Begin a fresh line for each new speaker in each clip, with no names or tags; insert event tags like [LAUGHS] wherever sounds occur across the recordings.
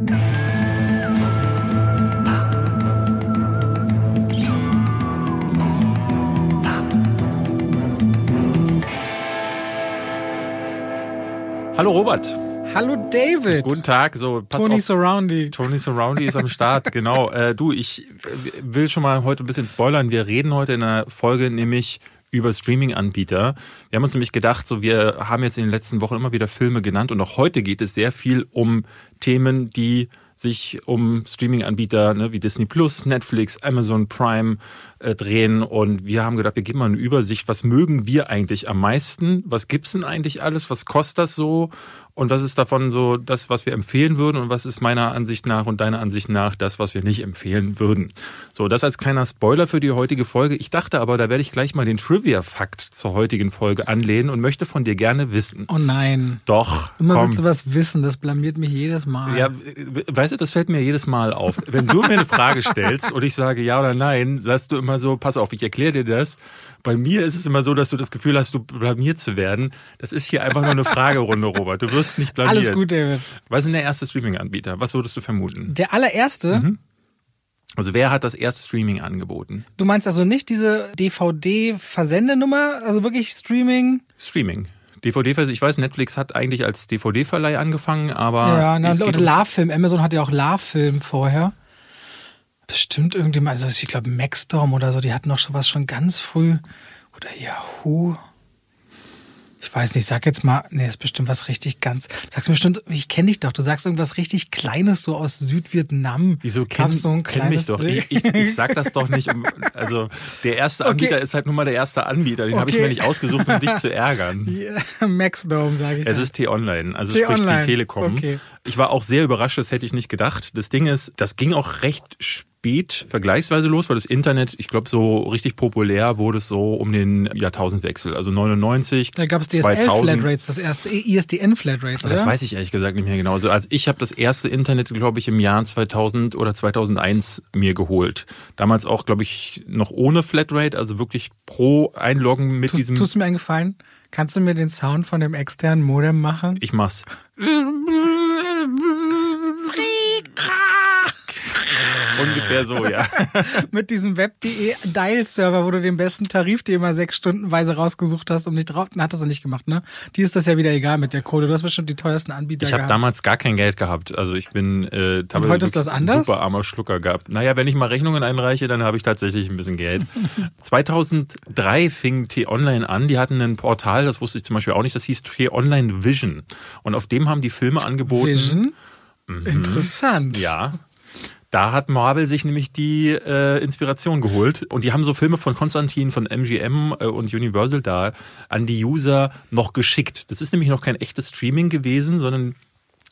Hallo Robert.
Hallo David.
Guten Tag. So,
pass Tony auf. Surroundy.
Tony Surroundy ist am Start, [LAUGHS] genau. Äh, du, ich äh, will schon mal heute ein bisschen spoilern. Wir reden heute in der Folge nämlich über Streaming-Anbieter. Wir haben uns nämlich gedacht, so wir haben jetzt in den letzten Wochen immer wieder Filme genannt und auch heute geht es sehr viel um Themen, die sich um Streaming-Anbieter ne, wie Disney Plus, Netflix, Amazon Prime äh, drehen. Und wir haben gedacht, wir geben mal eine Übersicht, was mögen wir eigentlich am meisten? Was gibt's denn eigentlich alles? Was kostet das so? Und was ist davon so das, was wir empfehlen würden? Und was ist meiner Ansicht nach und deiner Ansicht nach das, was wir nicht empfehlen würden? So, das als kleiner Spoiler für die heutige Folge. Ich dachte aber, da werde ich gleich mal den Trivia-Fakt zur heutigen Folge anlehnen und möchte von dir gerne wissen.
Oh nein.
Doch.
Immer komm. willst du was wissen, das blamiert mich jedes Mal.
Ja, weißt du, das fällt mir jedes Mal auf. Wenn du mir eine Frage stellst und ich sage ja oder nein, sagst du immer so, pass auf, ich erkläre dir das. Bei mir ist es immer so, dass du das Gefühl hast, du blamiert zu werden. Das ist hier einfach nur eine Fragerunde, [LAUGHS] Robert. Du wirst nicht blamiert.
Alles gut, David.
Was ist denn der erste Streaming-Anbieter? Was würdest du vermuten?
Der allererste? Mhm.
Also wer hat das erste Streaming angeboten?
Du meinst also nicht diese DVD-Versendenummer, also wirklich Streaming?
Streaming. DVD, ich weiß, Netflix hat eigentlich als DVD-Verleih angefangen, aber.
Ja, na, oder LaFilm. Amazon hatte ja auch LaFilm vorher. Bestimmt irgendjemand, also ich glaube Maxdom oder so, die hatten noch schon was schon ganz früh. Oder Yahoo. Ich weiß nicht, sag jetzt mal, nee, ist bestimmt was richtig ganz. Sagst du bestimmt, ich kenne dich doch, du sagst irgendwas richtig Kleines, so aus Südvietnam.
Wieso kenn, so ein kenn mich doch? Ich, ich, ich, sag das doch nicht. Um, [LAUGHS] also der erste Anbieter okay. ist halt nun mal der erste Anbieter. Den okay. habe ich mir nicht ausgesucht, um dich zu ärgern. [LAUGHS]
Yeah. Maxdome, sage ich.
Es ist T-Online, also sprich die Telekom. Okay. Ich war auch sehr überrascht, das hätte ich nicht gedacht. Das Ding ist, das ging auch recht spät vergleichsweise los, weil das Internet, ich glaube, so richtig populär wurde es so um den Jahrtausendwechsel, also 99.
Da gab es DSL-Flatrates, das erste ISDN-Flatrates,
Das weiß ich ehrlich gesagt nicht mehr genau. Also als ich habe das erste Internet, glaube ich, im Jahr 2000 oder 2001 mir geholt. Damals auch, glaube ich, noch ohne Flatrate, also wirklich pro Einloggen mit
tust,
diesem...
Tust du mir einen Gefallen? Kannst du mir den Sound von dem externen Modem machen?
Ich mach's. [LAUGHS] Ungefähr so, ja. [LAUGHS]
Mit diesem Web.de Dial-Server, wo du den besten Tarif dir immer sechs Stundenweise rausgesucht hast, um nicht drauf. Na, hattest du nicht gemacht, ne? Die ist das ja wieder egal mit der Kohle. Du hast bestimmt die teuersten Anbieter
Ich habe damals gar kein Geld gehabt. Also ich bin äh,
Und heute ist das anders?
super armer Schlucker gehabt. Naja, wenn ich mal Rechnungen einreiche, dann habe ich tatsächlich ein bisschen Geld. [LAUGHS] 2003 fing T-Online an. Die hatten ein Portal, das wusste ich zum Beispiel auch nicht, das hieß T-Online Vision. Und auf dem haben die Filme angeboten.
Vision? Mhm. Interessant.
Ja. Da hat Marvel sich nämlich die äh, Inspiration geholt und die haben so Filme von Konstantin, von MGM äh, und Universal da an die User noch geschickt. Das ist nämlich noch kein echtes Streaming gewesen, sondern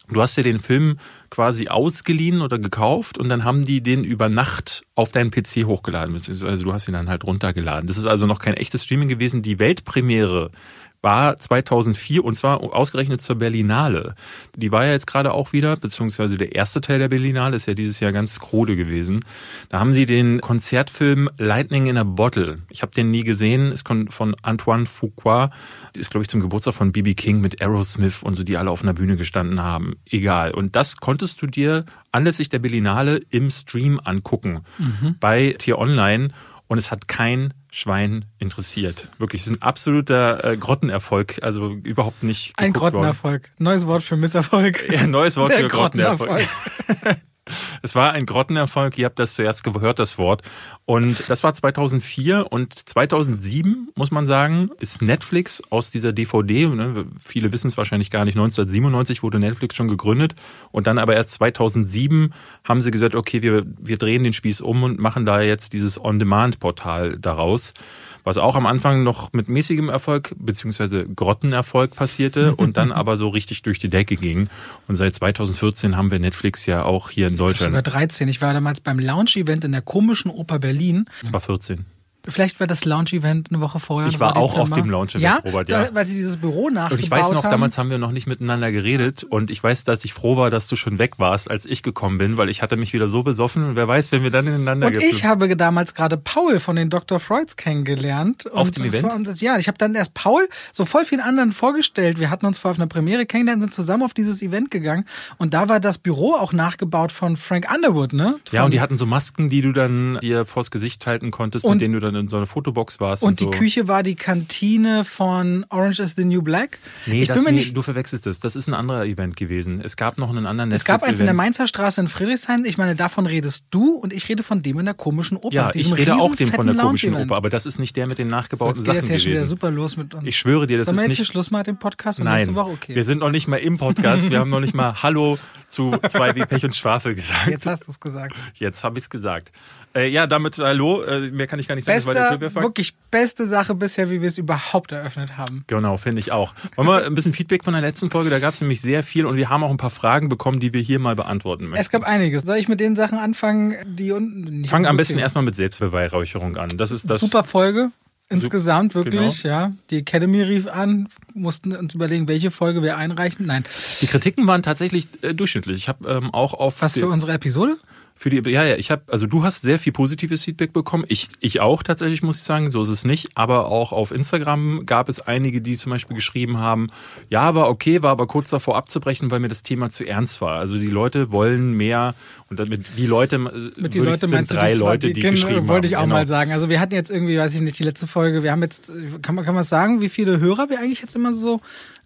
du hast ja den Film quasi ausgeliehen oder gekauft und dann haben die den über Nacht auf deinen PC hochgeladen, beziehungsweise du hast ihn dann halt runtergeladen. Das ist also noch kein echtes Streaming gewesen. Die Weltpremiere war 2004 und zwar ausgerechnet zur Berlinale. Die war ja jetzt gerade auch wieder, beziehungsweise der erste Teil der Berlinale ist ja dieses Jahr ganz krude gewesen. Da haben sie den Konzertfilm Lightning in a Bottle. Ich habe den nie gesehen, ist von Antoine Fuqua. Die ist, glaube ich, zum Geburtstag von B.B. King mit Aerosmith und so, die alle auf einer Bühne gestanden haben. Egal. Und das konntest du dir anlässlich der Berlinale im Stream angucken. Mhm. Bei Tier Online und es hat kein Schwein interessiert. Wirklich, es ist ein absoluter äh, Grottenerfolg, also überhaupt nicht.
Ein Grottenerfolg. Worden. Neues Wort für Misserfolg.
Ja, neues Wort Der für Grottenerfolg. Grottenerfolg. [LAUGHS] [LAUGHS] Es war ein Grottenerfolg, ihr habt das zuerst gehört, das Wort. Und das war 2004 und 2007, muss man sagen, ist Netflix aus dieser DVD, ne, viele wissen es wahrscheinlich gar nicht, 1997 wurde Netflix schon gegründet. Und dann aber erst 2007 haben sie gesagt, okay, wir, wir drehen den Spieß um und machen da jetzt dieses On-Demand-Portal daraus was auch am Anfang noch mit mäßigem Erfolg beziehungsweise Grottenerfolg passierte [LAUGHS] und dann aber so richtig durch die Decke ging. Und seit 2014 haben wir Netflix ja auch hier in Deutschland.
Sogar 13. Ich war damals beim Launch-Event in der komischen Oper Berlin.
Es war 14.
Vielleicht war das Launch-Event eine Woche vorher.
Ich war auch
Dezember.
auf dem Launch-Event,
ja?
Robert, ja.
Da, weil sie dieses Büro nachgebaut
Und ich weiß noch,
haben.
damals haben wir noch nicht miteinander geredet und ich weiß, dass ich froh war, dass du schon weg warst, als ich gekommen bin, weil ich hatte mich wieder so besoffen und wer weiß, wenn wir dann ineinander
Und
ge-
ich habe damals gerade Paul von den Dr. Freuds kennengelernt.
Auf dem Event?
War, das, ja, ich habe dann erst Paul so voll vielen anderen vorgestellt. Wir hatten uns vor auf einer Premiere kennengelernt, sind zusammen auf dieses Event gegangen. Und da war das Büro auch nachgebaut von Frank Underwood, ne?
Ja,
Von-
und die hatten so Masken, die du dann dir vors Gesicht halten konntest,
Und-
mit denen du dann in so einer Fotobox warst.
und
Und,
die
so.
Küche war die Kantine von Orange is the New Black.
Nee,
ich
das,
bin mir
nee
nicht.
du verwechselst es. Das ist ein anderer Event gewesen. Es gab noch einen anderen
Es gab eins in der. Mainzer Straße in Friedrichshain. Ich meine, davon redest du und ich rede von dem in der komischen Oper.
Ja, ich rede auch dem von der komischen. Oper, aber das ist nicht der mit den
So,
nachgebauten
jetzt geht
Sachen
es ja schon wieder super los mit uns.
Ich schwöre dir, das
Sollen wir
ist
jetzt hier
nicht.
Schluss mit dem Podcast und
Nein,
nächste Woche? Okay.
wir sind noch nicht mal im Podcast. Wir haben noch nicht mal Hallo zu zwei wie Pech und Schwafel gesagt.
Jetzt hast du es gesagt.
Jetzt habe ich es gesagt. Äh, ja, damit Hallo. Äh, mehr kann ich gar nicht sagen,
Beste, wirklich beste Sache bisher, wie wir es überhaupt eröffnet haben.
Genau, finde ich auch. Wollen wir ein bisschen Feedback von der letzten Folge? Da gab es nämlich sehr viel und wir haben auch ein paar Fragen bekommen, die wir hier mal beantworten möchten.
Es gab einiges. Soll ich mit den Sachen anfangen, die unten nicht
Fang am besten
gehen?
erstmal mit Selbstbeweihräucherung an. Das ist das.
Super Folge. Insgesamt wirklich,
genau.
ja. Die Academy rief an, mussten uns überlegen, welche Folge wir einreichen. Nein.
Die Kritiken waren tatsächlich äh, durchschnittlich. Ich habe ähm, auch auf
Was für unsere Episode?
Für die, ja, ja, ich habe, also du hast sehr viel positives Feedback bekommen. Ich, ich auch tatsächlich, muss ich sagen. So ist es nicht. Aber auch auf Instagram gab es einige, die zum Beispiel geschrieben haben, ja, war okay, war aber kurz davor abzubrechen, weil mir das Thema zu ernst war. Also die Leute wollen mehr und damit die Leute, äh,
Mit die Leute
ich,
meinst
sind
du
drei
die zwei-
Leute, die,
genau,
geschrieben
Wollte ich auch
haben.
mal
Genau.
sagen. Also wir hatten jetzt irgendwie, weiß ich nicht, die letzte Folge, wir haben jetzt, kann man, kann man sagen, wie viele Hörer wir eigentlich jetzt immer so,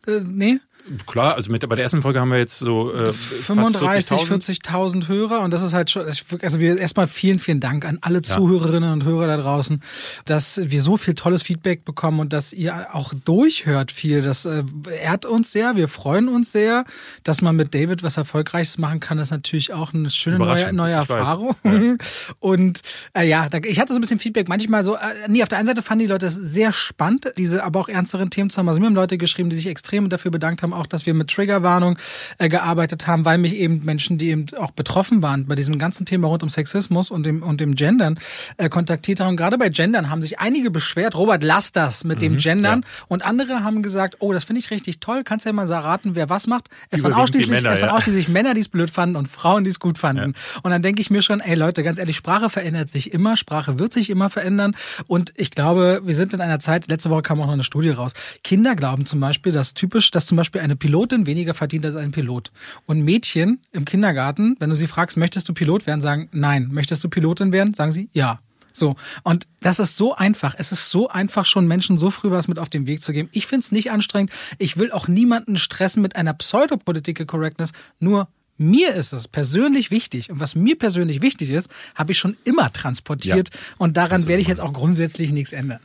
äh, nee?
Klar, also mit bei der ersten Folge haben wir jetzt so äh,
35,
fast 40.000.
40.000 Hörer und das ist halt schon, also wir erstmal vielen, vielen Dank an alle Zuhörerinnen und Hörer da draußen, dass wir so viel tolles Feedback bekommen und dass ihr auch durchhört viel. Das äh, ehrt uns sehr, wir freuen uns sehr, dass man mit David was Erfolgreiches machen kann, ist natürlich auch eine schöne neue, neue. Erfahrung. [LAUGHS] Und äh, ja, ich hatte so ein bisschen Feedback, manchmal so, äh, nee, auf der einen Seite fanden die Leute es sehr spannend, diese aber auch ernsteren Themen zu haben. Also mir haben Leute geschrieben, die sich extrem dafür bedankt haben, auch dass wir mit Triggerwarnung äh, gearbeitet haben, weil mich eben Menschen, die eben auch betroffen waren bei diesem ganzen Thema rund um Sexismus und dem, und dem Gendern, äh, kontaktiert haben. Und gerade bei Gendern haben sich einige beschwert, Robert, lass das mit dem Gendern.
Mhm, ja.
Und andere haben gesagt, oh, das finde ich richtig toll, kannst ja mal so raten, wer was macht. Es waren
Überwiegend
ausschließlich,
Männer,
es waren
ja.
ausschließlich Männer, die es blöd fanden und Frauen, die es gut fanden. Und dann denke ich mir schon, ey Leute, ganz ehrlich, Sprache verändert sich immer, Sprache wird sich immer verändern. Und ich glaube, wir sind in einer Zeit, letzte Woche kam auch noch eine Studie raus. Kinder glauben zum Beispiel, dass typisch, dass zum Beispiel eine Pilotin weniger verdient als ein Pilot. Und Mädchen im Kindergarten, wenn du sie fragst, möchtest du Pilot werden, sagen nein. Möchtest du Pilotin werden, sagen sie ja. So, und das ist so einfach. Es ist so einfach, schon Menschen so früh was mit auf den Weg zu geben. Ich finde es nicht anstrengend. Ich will auch niemanden stressen mit einer Pseudopolitical Correctness. Nur mir ist es persönlich wichtig. Und was mir persönlich wichtig ist, habe ich schon immer transportiert.
Ja.
Und daran werde ich jetzt auch grundsätzlich nichts ändern.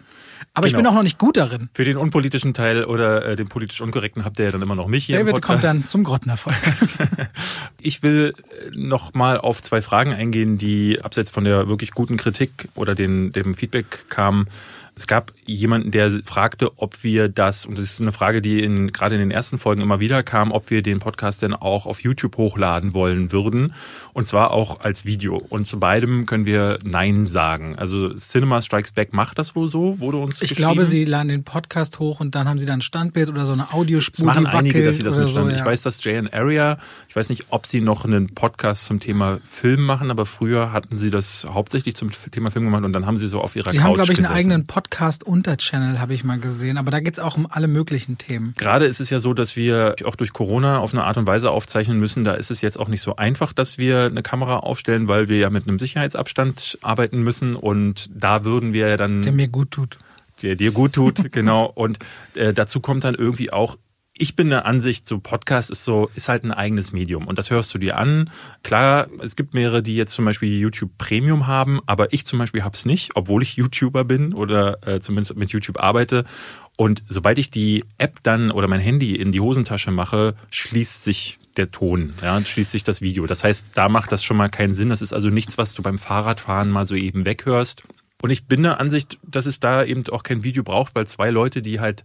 Aber ich
Genau.
bin auch noch nicht gut darin.
Für den unpolitischen Teil oder äh, den politisch unkorrekten habt ihr ja dann immer noch mich hier
David kommt dann zum Grottenerfolg. [LAUGHS]
Ich will noch mal auf zwei Fragen eingehen, die abseits von der wirklich guten Kritik oder den, dem Feedback kamen. Es gab jemanden, der fragte, ob wir das, und das ist eine Frage, die in, gerade in den ersten Folgen immer wieder kam, ob wir den Podcast denn auch auf YouTube hochladen wollen würden. Und zwar auch als Video. Und zu beidem können wir Nein sagen. Also Cinema Strikes Back macht das wohl so, wurde uns
Ich glaube, sie laden den Podcast hoch und dann haben sie dann ein Standbild oder so eine Audiospur.
Das machen
die
einige, dass sie das mitstanden.
So, ja.
Ich weiß, dass JN Area, ich weiß nicht, ob sie noch einen Podcast zum Thema Film machen, aber früher hatten sie das hauptsächlich zum Thema Film gemacht und dann haben sie so auf ihrer
Sie
Couch
haben, glaube ich, einen
gesessen.
eigenen Podcast-Unter-Channel, habe ich mal gesehen. Aber da geht's auch um alle möglichen Themen.
Gerade ist es ja so, dass wir auch durch Corona auf eine Art und Weise aufzeichnen müssen. Da ist es jetzt auch nicht so einfach, dass wir eine Kamera aufstellen, weil wir ja mit einem Sicherheitsabstand arbeiten müssen und da würden wir ja dann
Der mir gut tut.
der dir gut tut, [LAUGHS] genau. Und äh, dazu kommt dann irgendwie auch, ich bin der Ansicht, so Podcast ist so, ist halt ein eigenes Medium. Und das hörst du dir an. Klar, es gibt mehrere, die jetzt zum Beispiel YouTube Premium haben, aber ich zum Beispiel hab's nicht, obwohl ich YouTuber bin oder äh, zumindest mit YouTube arbeite. Und sobald ich die App dann oder mein Handy in die Hosentasche mache, schließt sich der Ton, ja, schließt sich das Video. Das heißt, da macht das schon mal keinen Sinn. Das ist also nichts, was du beim Fahrradfahren mal so eben weghörst. Und ich bin der Ansicht, dass es da eben auch kein Video braucht, weil zwei Leute, die halt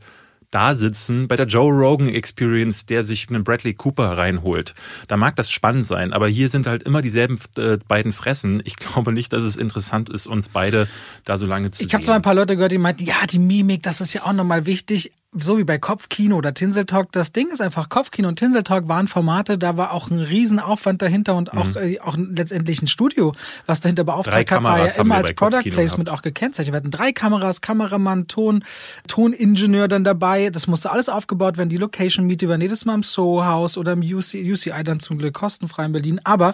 da sitzen bei der Joe Rogan Experience, der sich einen Bradley Cooper reinholt. Da mag das spannend sein, aber hier sind halt immer dieselben äh, beiden Fressen. Ich glaube nicht, dass es interessant ist, uns beide da so lange zu
ich sehen. Ich habe zwar ein paar Leute gehört, die meinten, ja, die Mimik, das ist ja auch nochmal wichtig so wie bei Kopfkino oder Tinseltalk, das Ding ist einfach, Kopfkino und Tinseltalk waren Formate, da war auch ein Riesenaufwand dahinter und auch, mhm. äh, auch letztendlich ein Studio, was dahinter beauftragt hat, war ja immer als Product Placement auch gekennzeichnet. Wir hatten drei Kameras, Kameramann, Ton, Toningenieur dann dabei. Das musste alles aufgebaut werden. Die Location Miete war jedes Mal im Soho-Haus oder im UC, UCI dann zum Glück kostenfrei in Berlin. Aber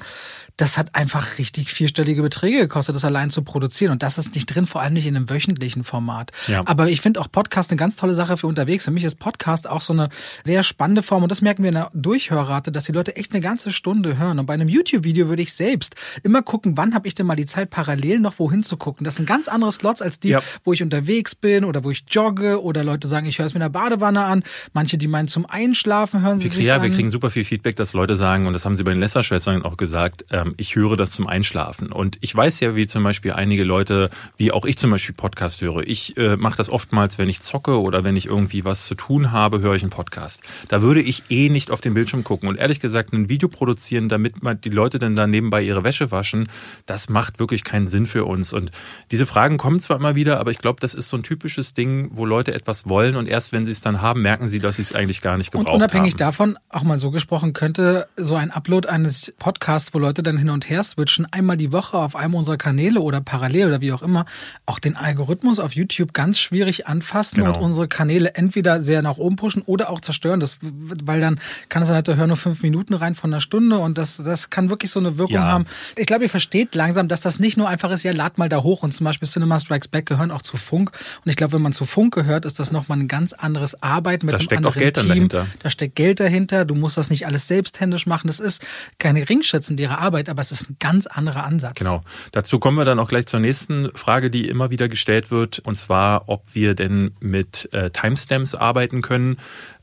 das hat einfach richtig vierstellige Beträge gekostet, das allein zu produzieren. Und das ist nicht drin, vor allem nicht in einem wöchentlichen Format. Ja. Aber ich finde auch Podcast eine ganz tolle Sache für unterwegs. Für mich ist Podcast auch so eine sehr spannende Form. Und das merken wir in der Durchhörrate, dass die Leute echt eine ganze Stunde hören. Und bei einem YouTube-Video würde ich selbst immer gucken, wann habe ich denn mal die Zeit, parallel noch wohin zu gucken. Das sind ganz andere Slots als die, ja. wo ich unterwegs bin oder wo ich jogge oder Leute sagen, ich höre es mir in der Badewanne an. Manche, die meinen zum Einschlafen hören sie
wir,
sich
ja,
an.
wir kriegen super viel Feedback, dass Leute sagen, und das haben sie bei den Lesser-Schwestern auch gesagt, ähm, ich höre das zum Einschlafen. Und ich weiß ja, wie zum Beispiel einige Leute, wie auch ich zum Beispiel Podcast höre. Ich äh, mache das oftmals, wenn ich zocke oder wenn ich irgendwie was zu tun habe, höre ich einen Podcast. Da würde ich eh nicht auf den Bildschirm gucken. Und ehrlich gesagt, ein Video produzieren, damit man die Leute dann da nebenbei ihre Wäsche waschen, das macht wirklich keinen Sinn für uns. Und diese Fragen kommen zwar immer wieder, aber ich glaube, das ist so ein typisches Ding, wo Leute etwas wollen und erst wenn sie es dann haben, merken sie, dass sie es eigentlich gar nicht gebraucht haben.
Und unabhängig
haben.
davon, auch mal so gesprochen, könnte so ein Upload eines Podcasts, wo Leute dann hin und her switchen, einmal die Woche auf einem unserer Kanäle oder parallel oder wie auch immer, auch den Algorithmus auf YouTube ganz schwierig anfassen genau. und unsere Kanäle entweder sehr nach oben pushen oder auch zerstören. Das, weil dann kann es dann halt, da hören nur fünf Minuten rein von einer Stunde und das, das kann wirklich so eine Wirkung ja. haben. Ich glaube, ihr versteht langsam, dass das nicht nur einfach ist, ja, lad mal da hoch und zum Beispiel Cinema Strikes Back gehören auch zu Funk. Und ich glaube, wenn man zu Funk gehört, ist das nochmal ein ganz anderes Arbeiten mit da einem anderen Geld Team. Dahinter. Da steckt Geld dahinter. Du musst das nicht alles selbsthändisch machen. Das ist keine geringschätzendere Arbeit, aber es ist ein ganz anderer Ansatz.
Genau. Dazu kommen wir dann auch gleich zur nächsten Frage, die immer wieder gestellt wird, und zwar, ob wir denn mit äh, Timestamps arbeiten können.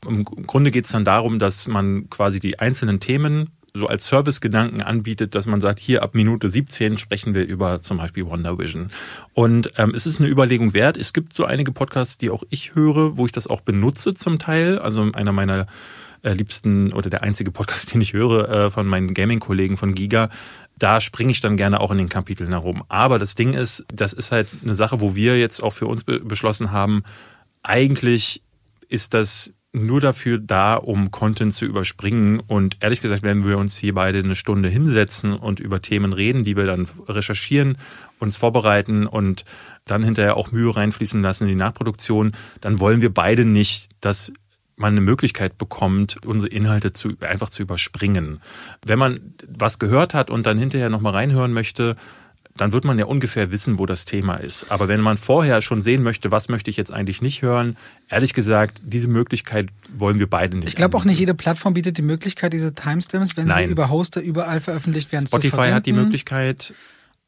Im Grunde geht es dann darum, dass man quasi die einzelnen Themen so als Servicegedanken anbietet, dass man sagt, hier ab Minute 17 sprechen wir über zum Beispiel Wonder Vision. Und ähm, es ist eine Überlegung wert. Es gibt so einige Podcasts, die auch ich höre, wo ich das auch benutze zum Teil. Also einer meiner äh, liebsten oder der einzige Podcast, [LAUGHS] den ich höre äh, von meinen Gaming-Kollegen von Giga, da springe ich dann gerne auch in den Kapiteln herum. Aber das Ding ist, das ist halt eine Sache, wo wir jetzt auch für uns be beschlossen haben, eigentlich ist das nur dafür da, um Content zu überspringen. Und ehrlich gesagt, wenn wir uns hier beide eine Stunde hinsetzen und über Themen reden, die wir dann recherchieren, uns vorbereiten und dann hinterher auch Mühe reinfließen lassen in die Nachproduktion, dann wollen wir beide nicht, dass man eine Möglichkeit bekommt, unsere Inhalte zu, einfach zu überspringen. Wenn man was gehört hat und dann hinterher nochmal reinhören möchte, dann wird man ja ungefähr wissen, wo das Thema ist. Aber wenn man vorher schon sehen möchte, was möchte ich jetzt eigentlich nicht hören, ehrlich gesagt, diese Möglichkeit wollen wir beide nicht.
Ich glaube auch nicht jede Plattform bietet die Möglichkeit, diese Timestamps, wenn Nein. sie über Hoster überall veröffentlicht werden,
Spotify hat die Möglichkeit.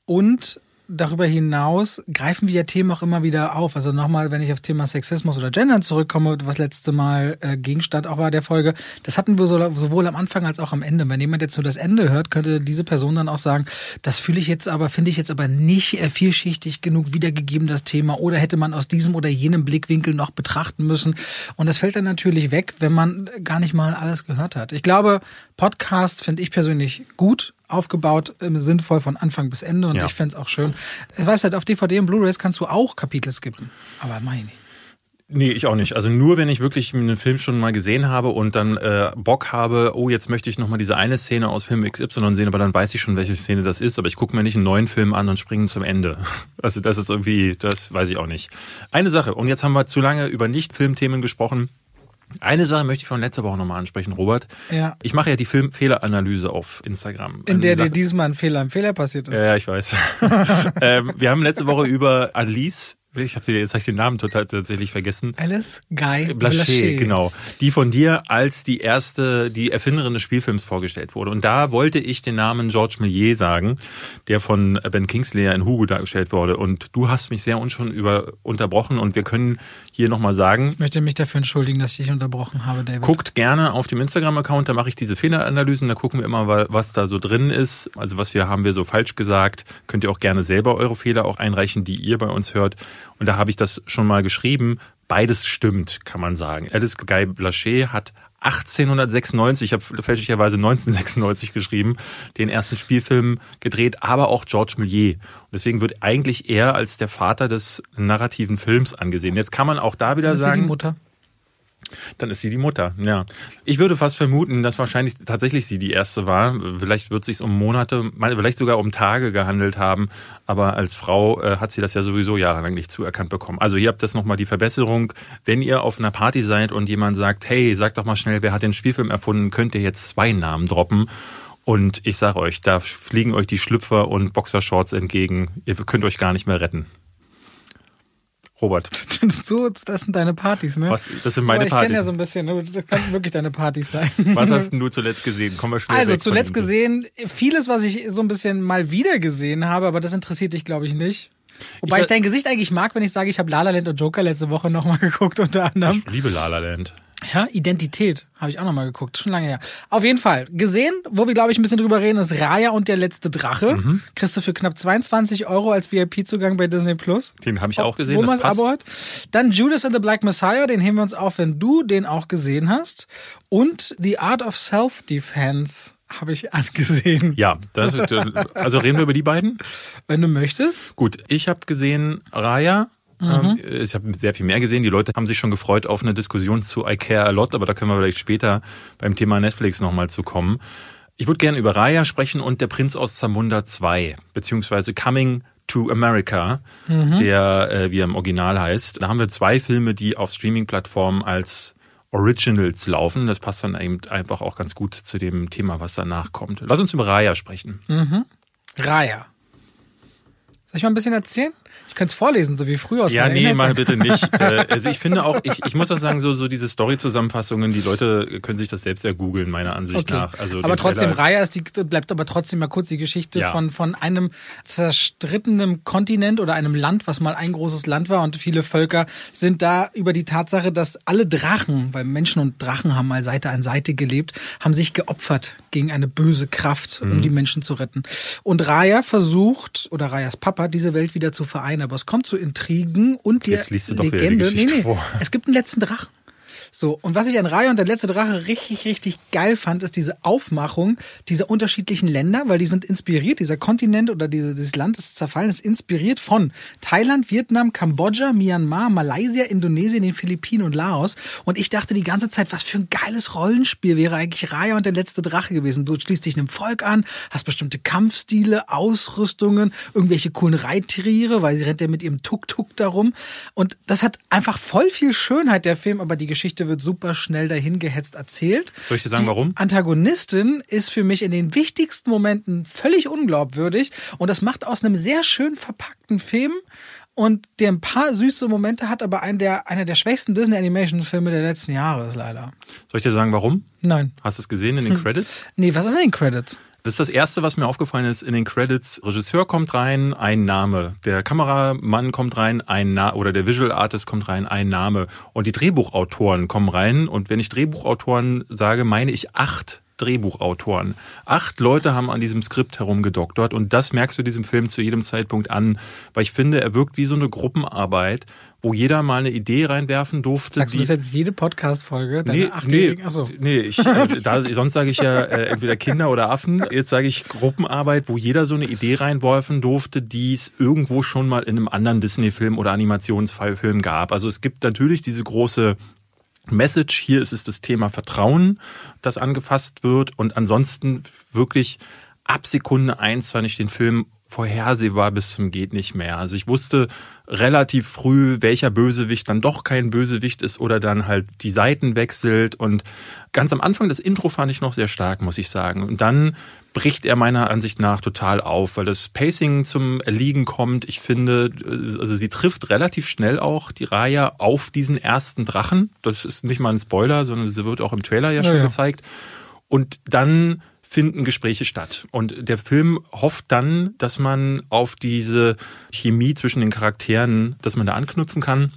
Und darüber hinaus greifen wir ja Themen auch immer wieder auf. Also nochmal, wenn ich auf Thema Sexismus oder Gendern zurückkomme, was letzte Mal äh, Gegenstand auch war der Folge, das hatten wir so, sowohl am Anfang als auch am Ende. Wenn jemand jetzt nur das Ende hört, könnte diese Person dann auch sagen, das fühle ich jetzt aber, finde ich jetzt aber nicht äh, vielschichtig genug wiedergegeben, das Thema, oder hätte man aus diesem oder jenem Blickwinkel noch betrachten müssen. Und das fällt dann natürlich weg, wenn man gar nicht mal alles gehört hat. Ich glaube, Podcast finde ich persönlich gut, aufgebaut, sinnvoll von Anfang bis Ende und ja. ich fände es auch schön. Ich weiß halt, auf DVD und Blu-rays kannst du auch Kapitel skippen, aber meine.
Nee, ich auch nicht. Also nur wenn ich wirklich einen Film schon mal gesehen habe und dann äh, Bock habe, oh, jetzt möchte ich nochmal diese eine Szene aus Film XY sehen, aber dann weiß ich schon, welche Szene das ist, aber ich gucke mir nicht einen neuen Film an und springe zum Ende. [LAUGHS] Also das ist irgendwie, das weiß ich auch nicht. Eine Sache, und jetzt haben wir zu lange über Nicht-Filmthemen gesprochen. Eine Sache möchte ich von letzter Woche nochmal ansprechen, Robert.
Ja.
Ich mache ja die Filmfehleranalyse auf Instagram.
In der dir diesmal ein Fehler im Fehler passiert ist.
Ja, ich weiß. [LAUGHS] ähm, wir haben letzte Woche über Alice ich habe jetzt hab ich den Namen total tatsächlich vergessen.
Alice Guy
Blaché, genau. Die von dir als die erste, die Erfinderin des Spielfilms vorgestellt wurde. Und da wollte ich den Namen George Millier sagen, der von Ben Kingsley in Hugo dargestellt wurde. Und du hast mich sehr unschön über unterbrochen und wir können hier nochmal sagen.
Ich möchte mich dafür entschuldigen, dass ich dich unterbrochen habe, David.
Guckt gerne auf dem Instagram-Account, da mache ich diese Fehleranalysen, da gucken wir immer, was da so drin ist. Also was wir haben wir so falsch gesagt. Könnt ihr auch gerne selber eure Fehler auch einreichen, die ihr bei uns hört. Und da habe ich das schon mal geschrieben. beides stimmt, kann man sagen. Alice Guy Blaché hat 1896, ich habe fälschlicherweise 1996 geschrieben, den ersten Spielfilm gedreht, aber auch Georges Méliès. Und deswegen wird eigentlich er als der Vater des narrativen Films angesehen. Jetzt kann man auch da wieder sagen,
die Mutter.
Dann ist sie die Mutter. Ja, ich würde fast vermuten, dass wahrscheinlich tatsächlich sie die erste war. Vielleicht wird es sich um Monate, vielleicht sogar um Tage gehandelt haben. Aber als Frau äh, hat sie das ja sowieso jahrelang nicht zuerkannt bekommen. Also hier habt das nochmal die Verbesserung. Wenn ihr auf einer Party seid und jemand sagt, hey, sag doch mal schnell, wer hat den Spielfilm erfunden, könnt ihr jetzt zwei Namen droppen. Und ich sage euch, da fliegen euch die Schlüpfer und Boxershorts entgegen. Ihr könnt euch gar nicht mehr retten. Robert, [LAUGHS]
So, das sind deine Partys, ne?
was, das sind meine
Aber ich kenne
Partys.
ja so ein bisschen, ne? das kann wirklich deine Partys sein. [LAUGHS]
Was hast denn du zuletzt gesehen? Kommen wir schnell
Also zuletzt gesehen, vieles, was ich so ein bisschen mal wieder gesehen habe, aber das interessiert dich, glaube ich, nicht. Wobei
Ich
ich, dein Gesicht eigentlich mag, wenn ich sage, ich habe La La Land und Joker letzte Woche nochmal [LAUGHS] geguckt, unter anderem.
Ich liebe La La Land.
Ja, Identität habe ich auch nochmal geguckt, schon lange her. Auf jeden Fall, gesehen, wo wir, glaube ich, ein bisschen drüber reden, ist Raya und der letzte Drache.
Mhm.
Kriegst du für knapp 22 Euro als VIP-Zugang bei Disney Plus.
Den habe ich auch gesehen.
Wo
das passt.
Abo hat. Dann Judas and the Black Messiah, den heben wir uns auf, wenn du den auch gesehen hast. Und The Art of Self-Defense habe ich [LAUGHS] angesehen.
Ja, das, also reden wir über die beiden.
Wenn du möchtest.
Gut, ich habe gesehen Raya.
Mhm.
Ähm, Ich habe sehr viel mehr gesehen. Die Leute haben sich schon gefreut auf eine Diskussion zu I Care a Lot, aber da können wir vielleicht später beim Thema Netflix nochmal zu kommen. Ich würde gerne über Raya sprechen und Der Prinz aus Zamunda 2, beziehungsweise Coming to America, der, äh, wie er im Original heißt. Da haben wir zwei Filme, die auf Streaming-Plattformen als Originals laufen. Das passt dann eben einfach auch ganz gut zu dem Thema, was danach kommt. Lass uns über Raya sprechen.
Raya. Soll ich mal ein bisschen erzählen? Ich könnte es vorlesen, so wie früher aus
Ja, nee, mal bitte nicht. [LAUGHS] Äh, Also ich finde auch, ich, ich muss auch sagen, so, so diese Story-Zusammenfassungen, die Leute können sich das selbst ja googeln, meiner Ansicht
Okay.
nach. Also
aber trotzdem, Raya ist die, bleibt aber trotzdem mal kurz die Geschichte
Ja.
von, von einem zerstrittenen Kontinent oder einem Land, was mal ein großes Land war und viele Völker sind da über die Tatsache, dass alle Drachen, weil Menschen und Drachen haben mal Seite an Seite gelebt, haben sich geopfert gegen eine böse Kraft,
Mhm.
um die Menschen zu retten. Und Raya versucht, oder Rayas Papa, diese Welt wieder zu vereinen, aber es kommt zu Intrigen und die
Jetzt liest du doch wieder die
Legende.
Geschichte vor.
Es gibt einen letzten Drachen. So, und was ich an Raya und der letzte Drache richtig, richtig geil fand, ist diese Aufmachung dieser unterschiedlichen Länder, weil die sind inspiriert, dieser Kontinent oder diese, dieses Land ist zerfallen, ist inspiriert von Thailand, Vietnam, Kambodscha, Myanmar, Malaysia, Indonesien, den Philippinen und Laos. Und ich dachte die ganze Zeit, was für ein geiles Rollenspiel wäre eigentlich Raya und der letzte Drache gewesen. Du schließt dich einem Volk an, hast bestimmte Kampfstile, Ausrüstungen, irgendwelche coolen Reittiere, weil sie rennt ja mit ihrem Tuk-Tuk darum. Und das hat einfach voll viel Schönheit, der Film, aber die Geschichte wird super schnell dahin gehetzt erzählt.
Soll ich dir sagen,
die
warum?
Antagonistin ist für mich in den wichtigsten Momenten völlig unglaubwürdig und das macht aus einem sehr schön verpackten Film und der ein paar süße Momente hat, aber ein der, einer der schwächsten Disney-Animation-Filme der letzten Jahre ist leider.
Soll ich dir sagen, warum?
Nein.
Hast du es gesehen in
Hm.
den Credits?
Nee, was ist in den Credits?
Das ist das Erste, was mir aufgefallen ist in den Credits. Regisseur kommt rein, ein Name. Der Kameramann kommt rein, ein Na oder der Visual Artist kommt rein, ein Name. Und die Drehbuchautoren kommen rein. Und wenn ich Drehbuchautoren sage, meine ich acht Drehbuchautoren. Acht Leute haben an diesem Skript herumgedoktert und das merkst du diesem Film zu jedem Zeitpunkt an, weil ich finde, er wirkt wie so eine Gruppenarbeit, wo jeder mal eine Idee reinwerfen durfte.
Sagst du das jetzt jede Podcast-Folge?
Nee, nee?
Achso.
nee ich, äh, [LAUGHS] da, sonst sage ich ja äh, entweder Kinder oder Affen. Jetzt sage ich Gruppenarbeit, wo jeder so eine Idee reinwerfen durfte, die es irgendwo schon mal in einem anderen Disney-Film oder Animationsfilm gab. Also es gibt natürlich diese große Message. Hier ist es das Thema Vertrauen, das angefasst wird. Und ansonsten wirklich ab Sekunde eins fand ich den Film vorhersehbar bis zum geht nicht mehr. Also ich wusste relativ früh, welcher Bösewicht dann doch kein Bösewicht ist oder dann halt die Seiten wechselt. Und ganz am Anfang das Intro fand ich noch sehr stark, muss ich sagen. Und dann bricht er meiner Ansicht nach total auf, weil das Pacing zum Erliegen kommt. Ich finde, also sie trifft relativ schnell auch die Raya auf diesen ersten Drachen. Das ist nicht mal ein Spoiler, sondern sie wird auch im Trailer ja schon
ja.
gezeigt. Und dann finden Gespräche statt. Und der Film hofft dann, dass man auf diese Chemie zwischen den Charakteren, dass man da anknüpfen kann.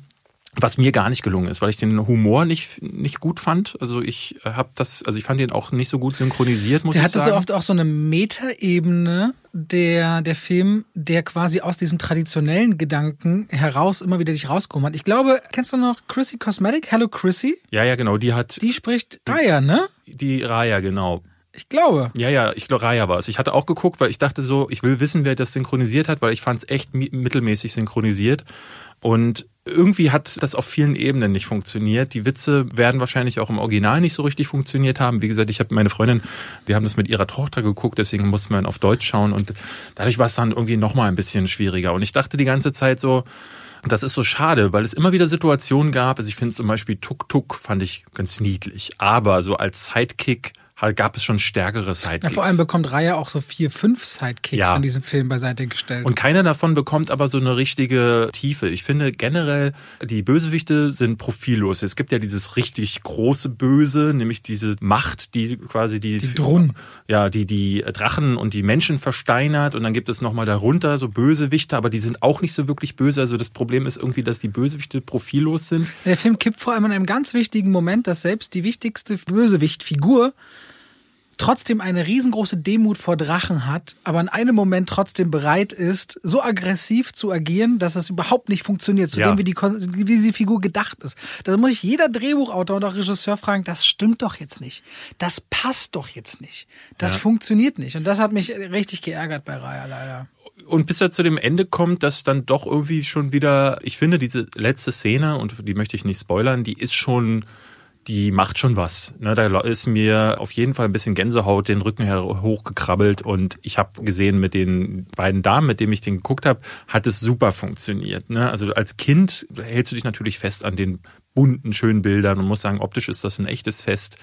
was mir gar nicht gelungen ist, weil ich den Humor nicht nicht gut fand. Also ich habe das, also ich fand den auch nicht so gut synchronisiert, muss
der
ich sagen.
Der hatte so oft auch so eine Metaebene, der der Film, der quasi aus diesem traditionellen Gedanken heraus immer wieder dich rausgekommen hat. Ich glaube, kennst du noch Chrissy Cosmetic? Hello Chrissy?
Ja, ja, genau. Die hat.
Die spricht Raya, ne?
Die Raya, genau.
Ich glaube.
Ja, ja, ich glaube, Raya war es. Ich hatte auch geguckt, weil ich dachte so, ich will wissen, wer das synchronisiert hat, weil ich fand es echt mittelmäßig synchronisiert. Und irgendwie hat das auf vielen Ebenen nicht funktioniert. Die Witze werden wahrscheinlich auch im Original nicht so richtig funktioniert haben. Wie gesagt, ich habe meine Freundin, wir haben das mit ihrer Tochter geguckt, deswegen mussten wir auf Deutsch schauen und dadurch war es dann irgendwie nochmal ein bisschen schwieriger. Und ich dachte die ganze Zeit so, das ist so schade, weil es immer wieder Situationen gab. Also ich finde zum Beispiel Tuk Tuk fand ich ganz niedlich. Aber so als Sidekick gab es schon stärkere Sidekicks. Ja,
vor allem bekommt Raya auch so vier, fünf Sidekicks ja. in diesem Film beiseite gestellt.
Und keiner davon bekommt aber so eine richtige Tiefe. Ich finde generell, die Bösewichte sind profillos. Es gibt ja dieses richtig große Böse, nämlich diese Macht, die quasi die...
Die Drun.
Ja, die die Drachen und die Menschen versteinert. Und dann gibt es nochmal darunter so Bösewichte, aber die sind auch nicht so wirklich böse. Also das Problem ist irgendwie, dass die Bösewichte profillos sind.
Der Film kippt vor allem an einem ganz wichtigen Moment, dass selbst die wichtigste Bösewichtfigur trotzdem eine riesengroße Demut vor Drachen hat, aber in einem Moment trotzdem bereit ist, so aggressiv zu agieren, dass es überhaupt nicht funktioniert, zu ja. dem, wie die, wie die Figur gedacht ist. Da muss ich jeder Drehbuchautor und auch Regisseur fragen, das stimmt doch jetzt nicht. Das passt doch jetzt nicht. Das ja. funktioniert nicht. Und das hat mich richtig geärgert bei Raya leider
und bis er zu dem Ende kommt, dass dann doch irgendwie schon wieder, ich finde, diese letzte Szene, und die möchte ich nicht spoilern, die ist schon die macht schon was. Ne, da ist mir auf jeden Fall ein bisschen Gänsehaut den Rücken hochgekrabbelt und ich habe gesehen, mit den beiden Damen, mit denen ich den geguckt habe, hat es super funktioniert. Ne? Also als Kind hältst du dich natürlich fest an den bunten, schönen Bildern und muss sagen, optisch ist das ein echtes Fest.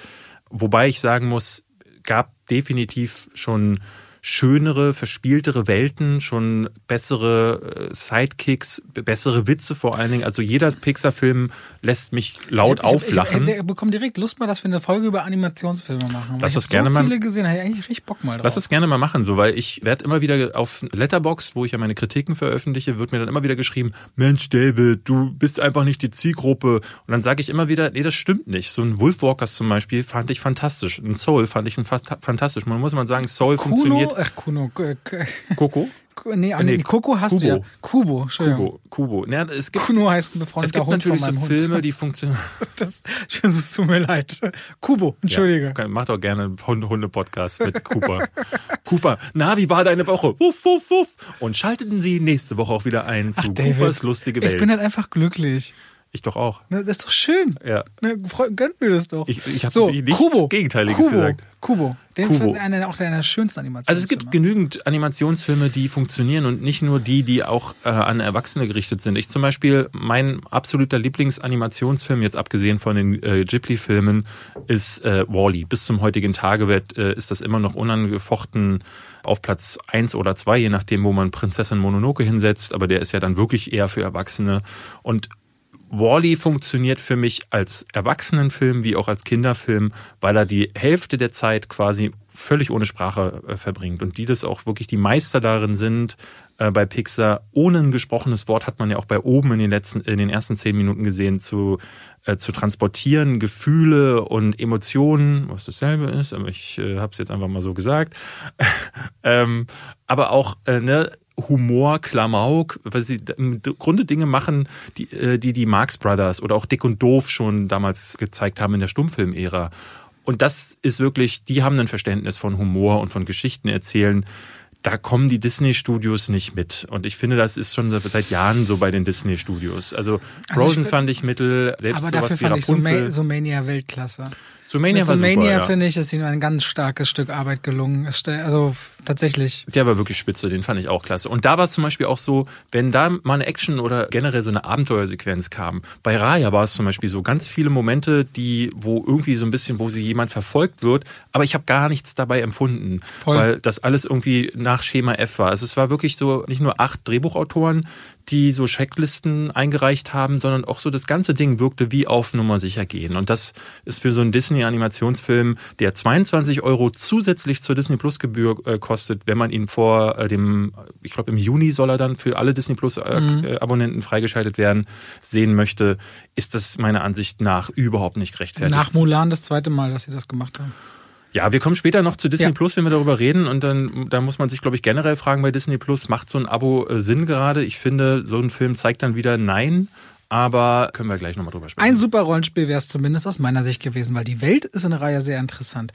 Wobei ich sagen muss, gab definitiv schon schönere, verspieltere Welten, schon bessere äh, Sidekicks, bessere Witze vor allen Dingen. Also jeder Pixar-Film lässt mich laut ich, ich, auflachen.
Ich, ich, ich bekomme direkt Lust mal, dass wir eine Folge über Animationsfilme machen.
Lass das gerne so mal.
viele gesehen, habe ich eigentlich richtig Bock mal drauf.
Lass das gerne mal machen, so, weil ich werde immer wieder auf Letterbox, wo ich ja meine Kritiken veröffentliche, wird mir dann immer wieder geschrieben, Mensch, David, du bist einfach nicht die Zielgruppe. Und dann sage ich immer wieder, nee, das stimmt nicht. So ein Wolfwalkers zum Beispiel fand ich fantastisch. Ein Soul fand ich fantastisch. Man muss man sagen, Soul
Kuno,
funktioniert.
Ach, Kuno.
Coco?
Nee, nee, nee, Coco hast Kubo. du ja. Kubo,
Kubo, Kubo. Ja, es gibt,
Kuno heißt ein befreundeter
Es gibt
Hund
natürlich
so
Filme, Hund. die funktionieren. [LAUGHS]
Das, es tut mir leid. Kubo, entschuldige.
Ja, mach doch gerne einen Hunde-Podcast mit Cooper. [LAUGHS] Cooper, na, wie war deine Woche? Wuff, wuff, wuff. Und schalteten Sie nächste Woche auch wieder ein zu Ach, Coopers lustige Welt.
Ich bin halt einfach glücklich.
Ich doch auch.
Na, das ist doch schön.
Ja.
Na, gönnt mir das doch.
Ich, ich habe so, nichts Kubo. Gegenteiliges
Kubo.
gesagt.
Kubo. Den Kubo. Eine, auch einer schönsten Animationsfilme.
Also es gibt genügend Animationsfilme, die funktionieren und nicht nur die, die auch äh, an Erwachsene gerichtet sind. Ich zum Beispiel, mein absoluter Lieblingsanimationsfilm, jetzt abgesehen von den äh, Ghibli-Filmen, ist äh, Wally. -E. Bis zum heutigen Tage wird, äh, ist das immer noch unangefochten auf Platz eins oder zwei, je nachdem, wo man Prinzessin Mononoke hinsetzt. Aber der ist ja dann wirklich eher für Erwachsene. Und Wally funktioniert für mich als Erwachsenenfilm wie auch als Kinderfilm, weil er die Hälfte der Zeit quasi völlig ohne Sprache äh, verbringt und die das auch wirklich die Meister darin sind äh, bei Pixar. Ohne ein gesprochenes Wort hat man ja auch bei oben in den letzten, in den ersten zehn Minuten gesehen zu äh, zu transportieren, Gefühle und Emotionen, was dasselbe ist, aber ich äh, habe es jetzt einfach mal so gesagt. [LAUGHS] ähm, aber auch äh, ne Humor, Klamauk, weil sie im Grunde Dinge machen, die, äh, die die Marx Brothers oder auch Dick und Doof schon damals gezeigt haben in der Stummfilmära. Und das ist wirklich, die haben ein Verständnis von Humor und von Geschichten erzählen. Da kommen die Disney-Studios nicht mit. Und ich finde, das ist schon seit Jahren so bei den Disney-Studios. Also, also Frozen also fand ich mittel, selbst
aber
sowas
dafür
wie
fand Rapunzel. Ich Sumania Weltklasse.
Sumania war
Sumania
super, ja.
finde ich, ist ihnen ein ganz starkes Stück Arbeit gelungen. Also tatsächlich.
Der war wirklich spitze, den fand ich auch klasse. Und da war es zum Beispiel auch so, wenn da mal eine Action oder generell so eine Abenteuersequenz kam. Bei Raya war es zum Beispiel so ganz viele Momente, die, wo irgendwie so ein bisschen, wo sie jemand verfolgt wird, aber ich habe gar nichts dabei empfunden, Voll. weil das alles irgendwie nach Schema F war. Also es war wirklich so nicht nur acht Drehbuchautoren, die so Checklisten eingereicht haben, sondern auch so das ganze Ding wirkte wie auf Nummer sicher gehen. Und das ist für so einen Disney-Animationsfilm, der 22 Euro zusätzlich zur Disney Plus Gebühr äh, kostet, wenn man ihn vor äh, dem, ich glaube im Juni soll er dann für alle Disney Plus äh, mhm. Abonnenten freigeschaltet werden, sehen möchte, ist das meiner Ansicht nach überhaupt nicht gerechtfertigt.
Nach Mulan das zweite Mal, dass sie das gemacht haben.
Ja, wir kommen später noch zu Disney ja. Plus, wenn wir darüber reden. Und dann da muss man sich, glaube ich, generell fragen bei Disney Plus, macht so ein Abo äh, Sinn gerade? Ich finde, so ein Film zeigt dann wieder Nein. Aber können wir gleich nochmal drüber sprechen.
Ein super Rollenspiel wäre es zumindest aus meiner Sicht gewesen, weil die Welt ist in der Reihe sehr interessant.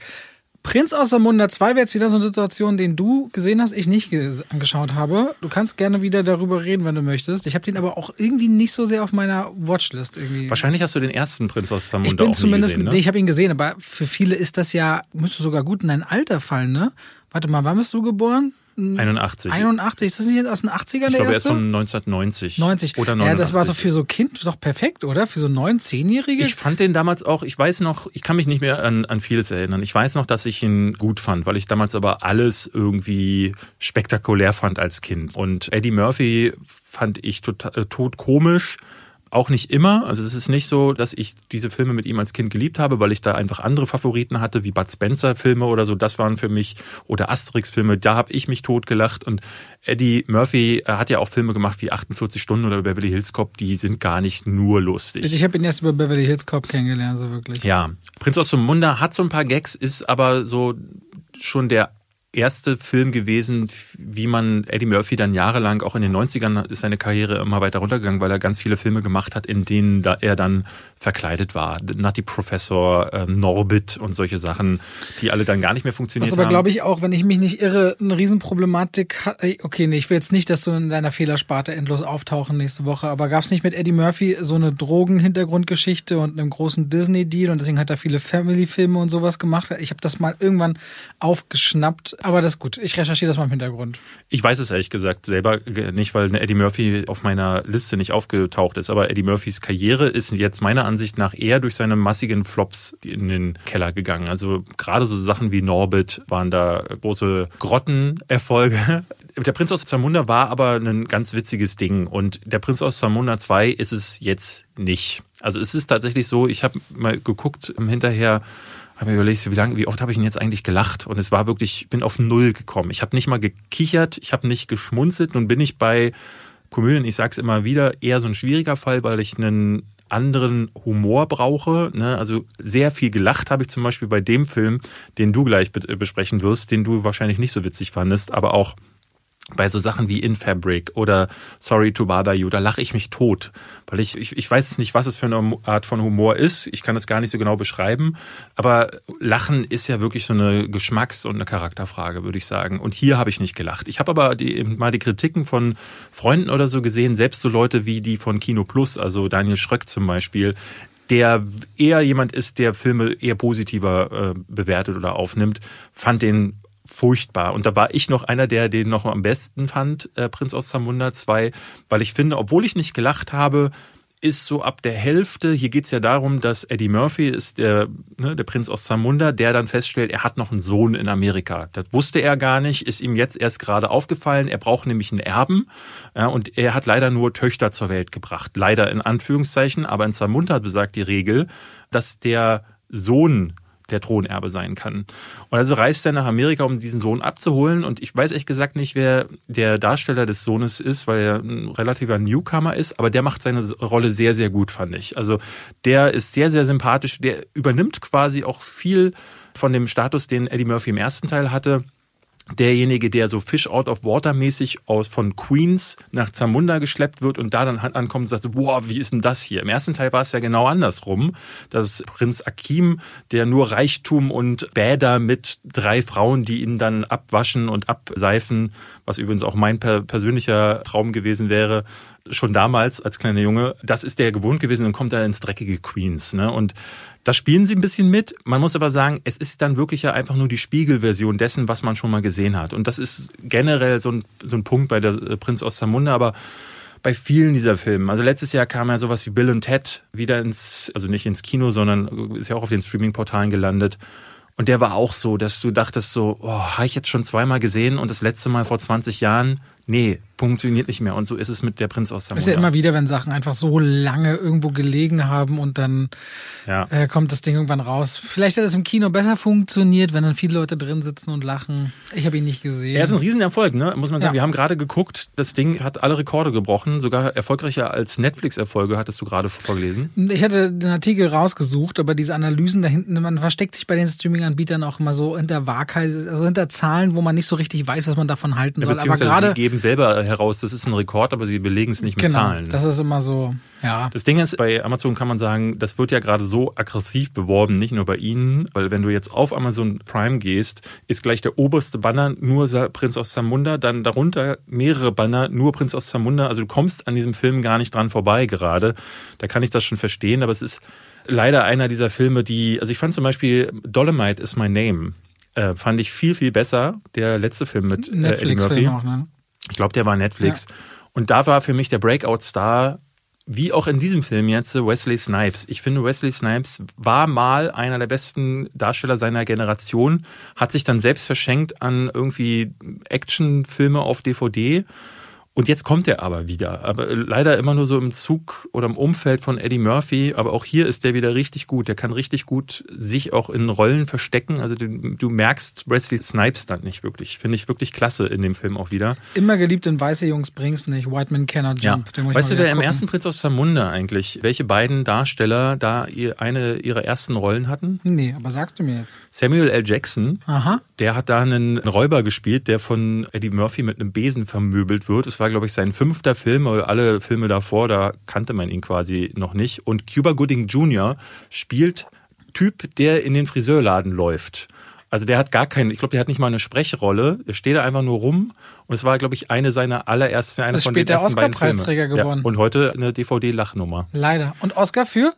Prinz aus der Munda 2 wäre jetzt wieder so eine Situation, den du gesehen hast, ich nicht angeschaut habe. Du kannst gerne wieder darüber reden, wenn du möchtest. Ich habe den aber auch irgendwie nicht so sehr auf meiner Watchlist irgendwie.
Wahrscheinlich hast du den ersten Prinz aus der Munda
ich bin
auch
zumindest,
gesehen, ne?
nee, ich habe ihn gesehen, aber für viele ist das ja, müsste sogar gut in dein Alter fallen, ne? Warte mal, wann bist du geboren?
81.
81, ist das nicht aus den 80ern
ich
der
glaube,
erste?
er ist von 1990.
90.
Oder 89.
Ja, das war doch für so Kind doch perfekt, oder? Für so neun, zehnjährige?
Ich fand den damals auch, ich weiß noch, ich kann mich nicht mehr an, an vieles erinnern. Ich weiß noch, dass ich ihn gut fand, weil ich damals aber alles irgendwie spektakulär fand als Kind. Und Eddie Murphy fand ich total, äh, tot komisch auch nicht immer. Also es ist nicht so, dass ich diese Filme mit ihm als Kind geliebt habe, weil ich da einfach andere Favoriten hatte, wie Bud Spencer Filme oder so. Das waren für mich oder Asterix Filme. Da habe ich mich totgelacht. Und Eddie Murphy hat ja auch Filme gemacht wie 48 Stunden oder Beverly Hills Cop. Die sind gar nicht nur lustig.
Ich habe ihn erst über Beverly Hills Cop kennengelernt, so wirklich.
Ja, Prinz aus dem Munde hat so ein paar Gags, ist aber so schon der erste Film gewesen, wie man Eddie Murphy dann jahrelang, auch in den 90ern ist seine Karriere immer weiter runtergegangen, weil er ganz viele Filme gemacht hat, in denen er dann verkleidet war. Nutty Professor, äh, Norbit und solche Sachen, die alle dann gar nicht mehr funktioniert
haben. Was aber, glaube ich, auch, wenn ich mich nicht irre, eine Riesenproblematik hat. Okay, nee, ich will jetzt nicht, dass du in deiner Fehlersparte endlos auftauchen nächste Woche, aber gab es nicht mit Eddie Murphy so eine Drogen-Hintergrundgeschichte und einem großen Disney-Deal und deswegen hat er viele Family-Filme und sowas gemacht? Ich habe das mal irgendwann aufgeschnappt aber das ist gut. Ich recherchiere das mal im Hintergrund.
Ich weiß es ehrlich gesagt selber nicht, weil Eddie Murphy auf meiner Liste nicht aufgetaucht ist. Aber Eddie Murphys Karriere ist jetzt meiner Ansicht nach eher durch seine massigen Flops in den Keller gegangen. Also gerade so Sachen wie Norbit waren da große Grottenerfolge. Der Prinz aus Zamunda war aber ein ganz witziges Ding. Und der Prinz aus Zamunda 2 ist es jetzt nicht. Also es ist tatsächlich so, ich habe mal geguckt hinterher, habe mir überlegt, wie lange, wie oft habe ich ihn jetzt eigentlich gelacht? Und es war wirklich, ich bin auf null gekommen. Ich habe nicht mal gekichert, ich habe nicht geschmunzelt. Nun bin ich bei Komödien, ich sage es immer wieder, eher so ein schwieriger Fall, weil ich einen anderen Humor brauche. Ne? Also sehr viel gelacht habe ich zum Beispiel bei dem Film, den du gleich besprechen wirst, den du wahrscheinlich nicht so witzig fandest, aber auch bei so Sachen wie In Fabric oder Sorry to Bother You, da lache ich mich tot, weil ich, ich, ich weiß nicht, was es für eine Art von Humor ist. Ich kann es gar nicht so genau beschreiben, aber Lachen ist ja wirklich so eine Geschmacks- und eine Charakterfrage, würde ich sagen. Und hier habe ich nicht gelacht. Ich habe aber die, mal die Kritiken von Freunden oder so gesehen, selbst so Leute wie die von Kino Plus, also Daniel Schröck zum Beispiel, der eher jemand ist, der Filme eher positiver äh, bewertet oder aufnimmt, fand den furchtbar. Und da war ich noch einer, der den noch am besten fand, äh, Prinz aus Zamunda 2, weil ich finde, obwohl ich nicht gelacht habe, ist so ab der Hälfte, hier geht's ja darum, dass Eddie Murphy ist der, ne, der Prinz aus Zamunda, der dann feststellt, er hat noch einen Sohn in Amerika. Das wusste er gar nicht, ist ihm jetzt erst gerade aufgefallen. Er braucht nämlich einen Erben ja, und er hat leider nur Töchter zur Welt gebracht. Leider in Anführungszeichen, aber in Zamunda besagt die Regel, dass der Sohn der Thronerbe sein kann. Und also reist er nach Amerika, um diesen Sohn abzuholen. Und ich weiß ehrlich gesagt nicht, wer der Darsteller des Sohnes ist, weil er ein relativer Newcomer ist, aber der macht seine Rolle sehr, sehr gut, fand ich. Also der ist sehr, sehr sympathisch. Der übernimmt quasi auch viel von dem Status, den Eddie Murphy im ersten Teil hatte derjenige, der so Fish out of water mäßig aus von Queens nach Zamunda geschleppt wird und da dann ankommt und sagt, boah, wie ist denn das hier? Im ersten Teil war es ja genau andersrum, dass Prinz Akim, der nur Reichtum und Bäder mit drei Frauen, die ihn dann abwaschen und abseifen, was übrigens auch mein persönlicher Traum gewesen wäre, schon damals als kleiner Junge, das ist der gewohnt gewesen und kommt da ins dreckige Queens. Ne? Und da spielen sie ein bisschen mit. Man muss aber sagen, es ist dann wirklich ja einfach nur die Spiegelversion dessen, was man schon mal gesehen hat. Und das ist generell so ein, so ein Punkt bei der äh, Prinz aus Zamunda, aber bei vielen dieser Filme. Also letztes Jahr kam ja sowas wie Bill und Ted wieder ins, also nicht ins Kino, sondern ist ja auch auf den Streaming-Portalen gelandet. Und der war auch so, dass du dachtest so, oh, habe ich jetzt schon zweimal gesehen und das letzte Mal vor 20 Jahren, nee, funktioniert nicht mehr. Und so ist es mit der Prinz aus Samunda.
Ist ja immer wieder, wenn Sachen einfach so lange irgendwo gelegen haben und dann
Ja.
äh, kommt das Ding irgendwann raus. Vielleicht hat es im Kino besser funktioniert, wenn dann viele Leute drin sitzen und lachen. Ich habe ihn nicht gesehen.
Er ist ein Riesenerfolg, ne? muss man sagen.
Ja.
Wir haben gerade geguckt, das Ding hat alle Rekorde gebrochen, sogar erfolgreicher als Netflix-Erfolge, hattest du gerade vorgelesen.
Ich hatte den Artikel rausgesucht, aber diese Analysen da hinten, man versteckt sich bei den Streaming-Anbietern auch immer so hinter Wahrheit, also hinter Zahlen, wo man nicht so richtig weiß, was man davon halten soll. Aber gerade
geben selber heraus, das ist ein Rekord, aber sie belegen es nicht mit
genau,
Zahlen.
das ist immer so, ja.
Das Ding ist, bei Amazon kann man sagen, das wird ja gerade so aggressiv beworben, nicht nur bei ihnen, weil wenn du jetzt auf Amazon Prime gehst, ist gleich der oberste Banner nur Prinz aus Zamunda, dann darunter mehrere Banner nur Prinz aus Zamunda. Also du kommst an diesem Film gar nicht dran vorbei gerade. Da kann ich das schon verstehen, aber es ist leider einer dieser Filme, die, also ich fand zum Beispiel Dolomite is my name. Äh, fand ich viel, viel besser. Der letzte Film mit äh, Eddie Murphy.
Netflix-Film auch, ne?
Ich glaube, der war Netflix. Und da war für mich der Breakout-Star, wie auch in diesem Film jetzt, Wesley Snipes. Ich finde, Wesley Snipes war mal einer der besten Darsteller seiner Generation, hat sich dann selbst verschenkt an irgendwie Actionfilme auf DVD. Und jetzt kommt er aber wieder. Aber leider immer nur so im Zug oder im Umfeld von Eddie Murphy. Aber auch hier ist der wieder richtig gut. Der kann richtig gut sich auch in Rollen verstecken. Also du, du merkst Wesley Snipes dann nicht wirklich. Finde ich wirklich klasse in dem Film auch wieder.
Immer geliebt in Weiße Jungs bring's nicht. White Man Cannot
Ja.
Jump. Ich
Weißt du, wer
wieder
im
gucken.
ersten Prinz aus Zamunda eigentlich, welche beiden Darsteller da eine ihrer ersten Rollen hatten?
Nee, aber sagst du mir jetzt.
Samuel L. Jackson,
Aha.
der hat da einen Räuber gespielt, der von Eddie Murphy mit einem Besen vermöbelt wird. Es war, glaube ich, sein fünfter Film, alle Filme davor, da kannte man ihn quasi noch nicht. Und Cuba Gooding Jr. spielt Typ, der in den Friseurladen läuft. Also der hat gar keinen, ich glaube, der hat nicht mal eine Sprechrolle. Der steht da einfach nur rum. Und es war, glaube ich, eine seiner allerersten, eine
Ist
von den
später
ersten beiden Filmen.
Oscar-Preisträger geworden.
Ja, und heute eine DVD-Lachnummer.
Leider. Und Oscar für?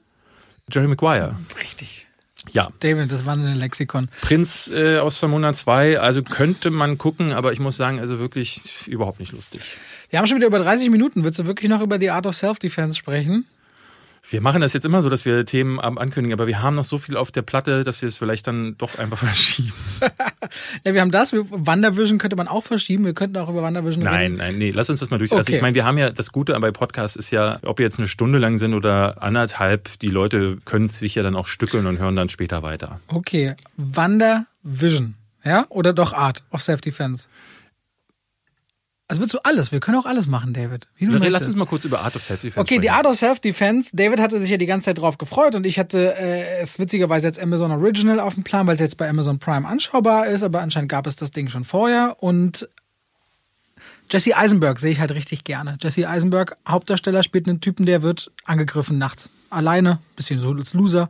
Jerry Maguire.
Richtig.
Ja.
David, das war ein Lexikon.
Prinz äh, aus Vermona 2, also könnte man gucken, aber ich muss sagen, also wirklich überhaupt nicht lustig.
Wir haben schon wieder über 30 Minuten. Willst du wirklich noch über die Art of Self-Defense sprechen?
Wir machen das jetzt immer so, dass wir Themen ankündigen, aber wir haben noch so viel auf der Platte, dass wir es vielleicht dann doch einfach [LAUGHS] verschieben. [LAUGHS]
Ja, wir haben das. Wandervision könnte man auch verschieben. Wir könnten auch über Wandervision
Nein,
reden.
nein, nee, lass uns das mal durch. Also
Okay.
ich meine, wir haben ja, das Gute bei Podcasts ist ja, ob wir jetzt eine Stunde lang sind oder anderthalb, die Leute können es sich ja dann auch stückeln und hören dann später weiter.
Okay. Wandervision. Ja? Oder doch Art of Self-Defense? Also willst du alles? Wir können auch alles machen, David. Wie du
Lass
möchtest.
uns mal kurz über Art of Self-Defense
Okay, die. Art of Self-Defense. David hatte sich ja die ganze Zeit drauf gefreut und ich hatte äh, es witzigerweise jetzt Amazon Original auf dem Plan, weil es jetzt bei Amazon Prime anschaubar ist, aber anscheinend gab es das Ding schon vorher und Jesse Eisenberg sehe ich halt richtig gerne. Jesse Eisenberg, Hauptdarsteller, spielt einen Typen, der wird angegriffen nachts. Alleine, bisschen so als Loser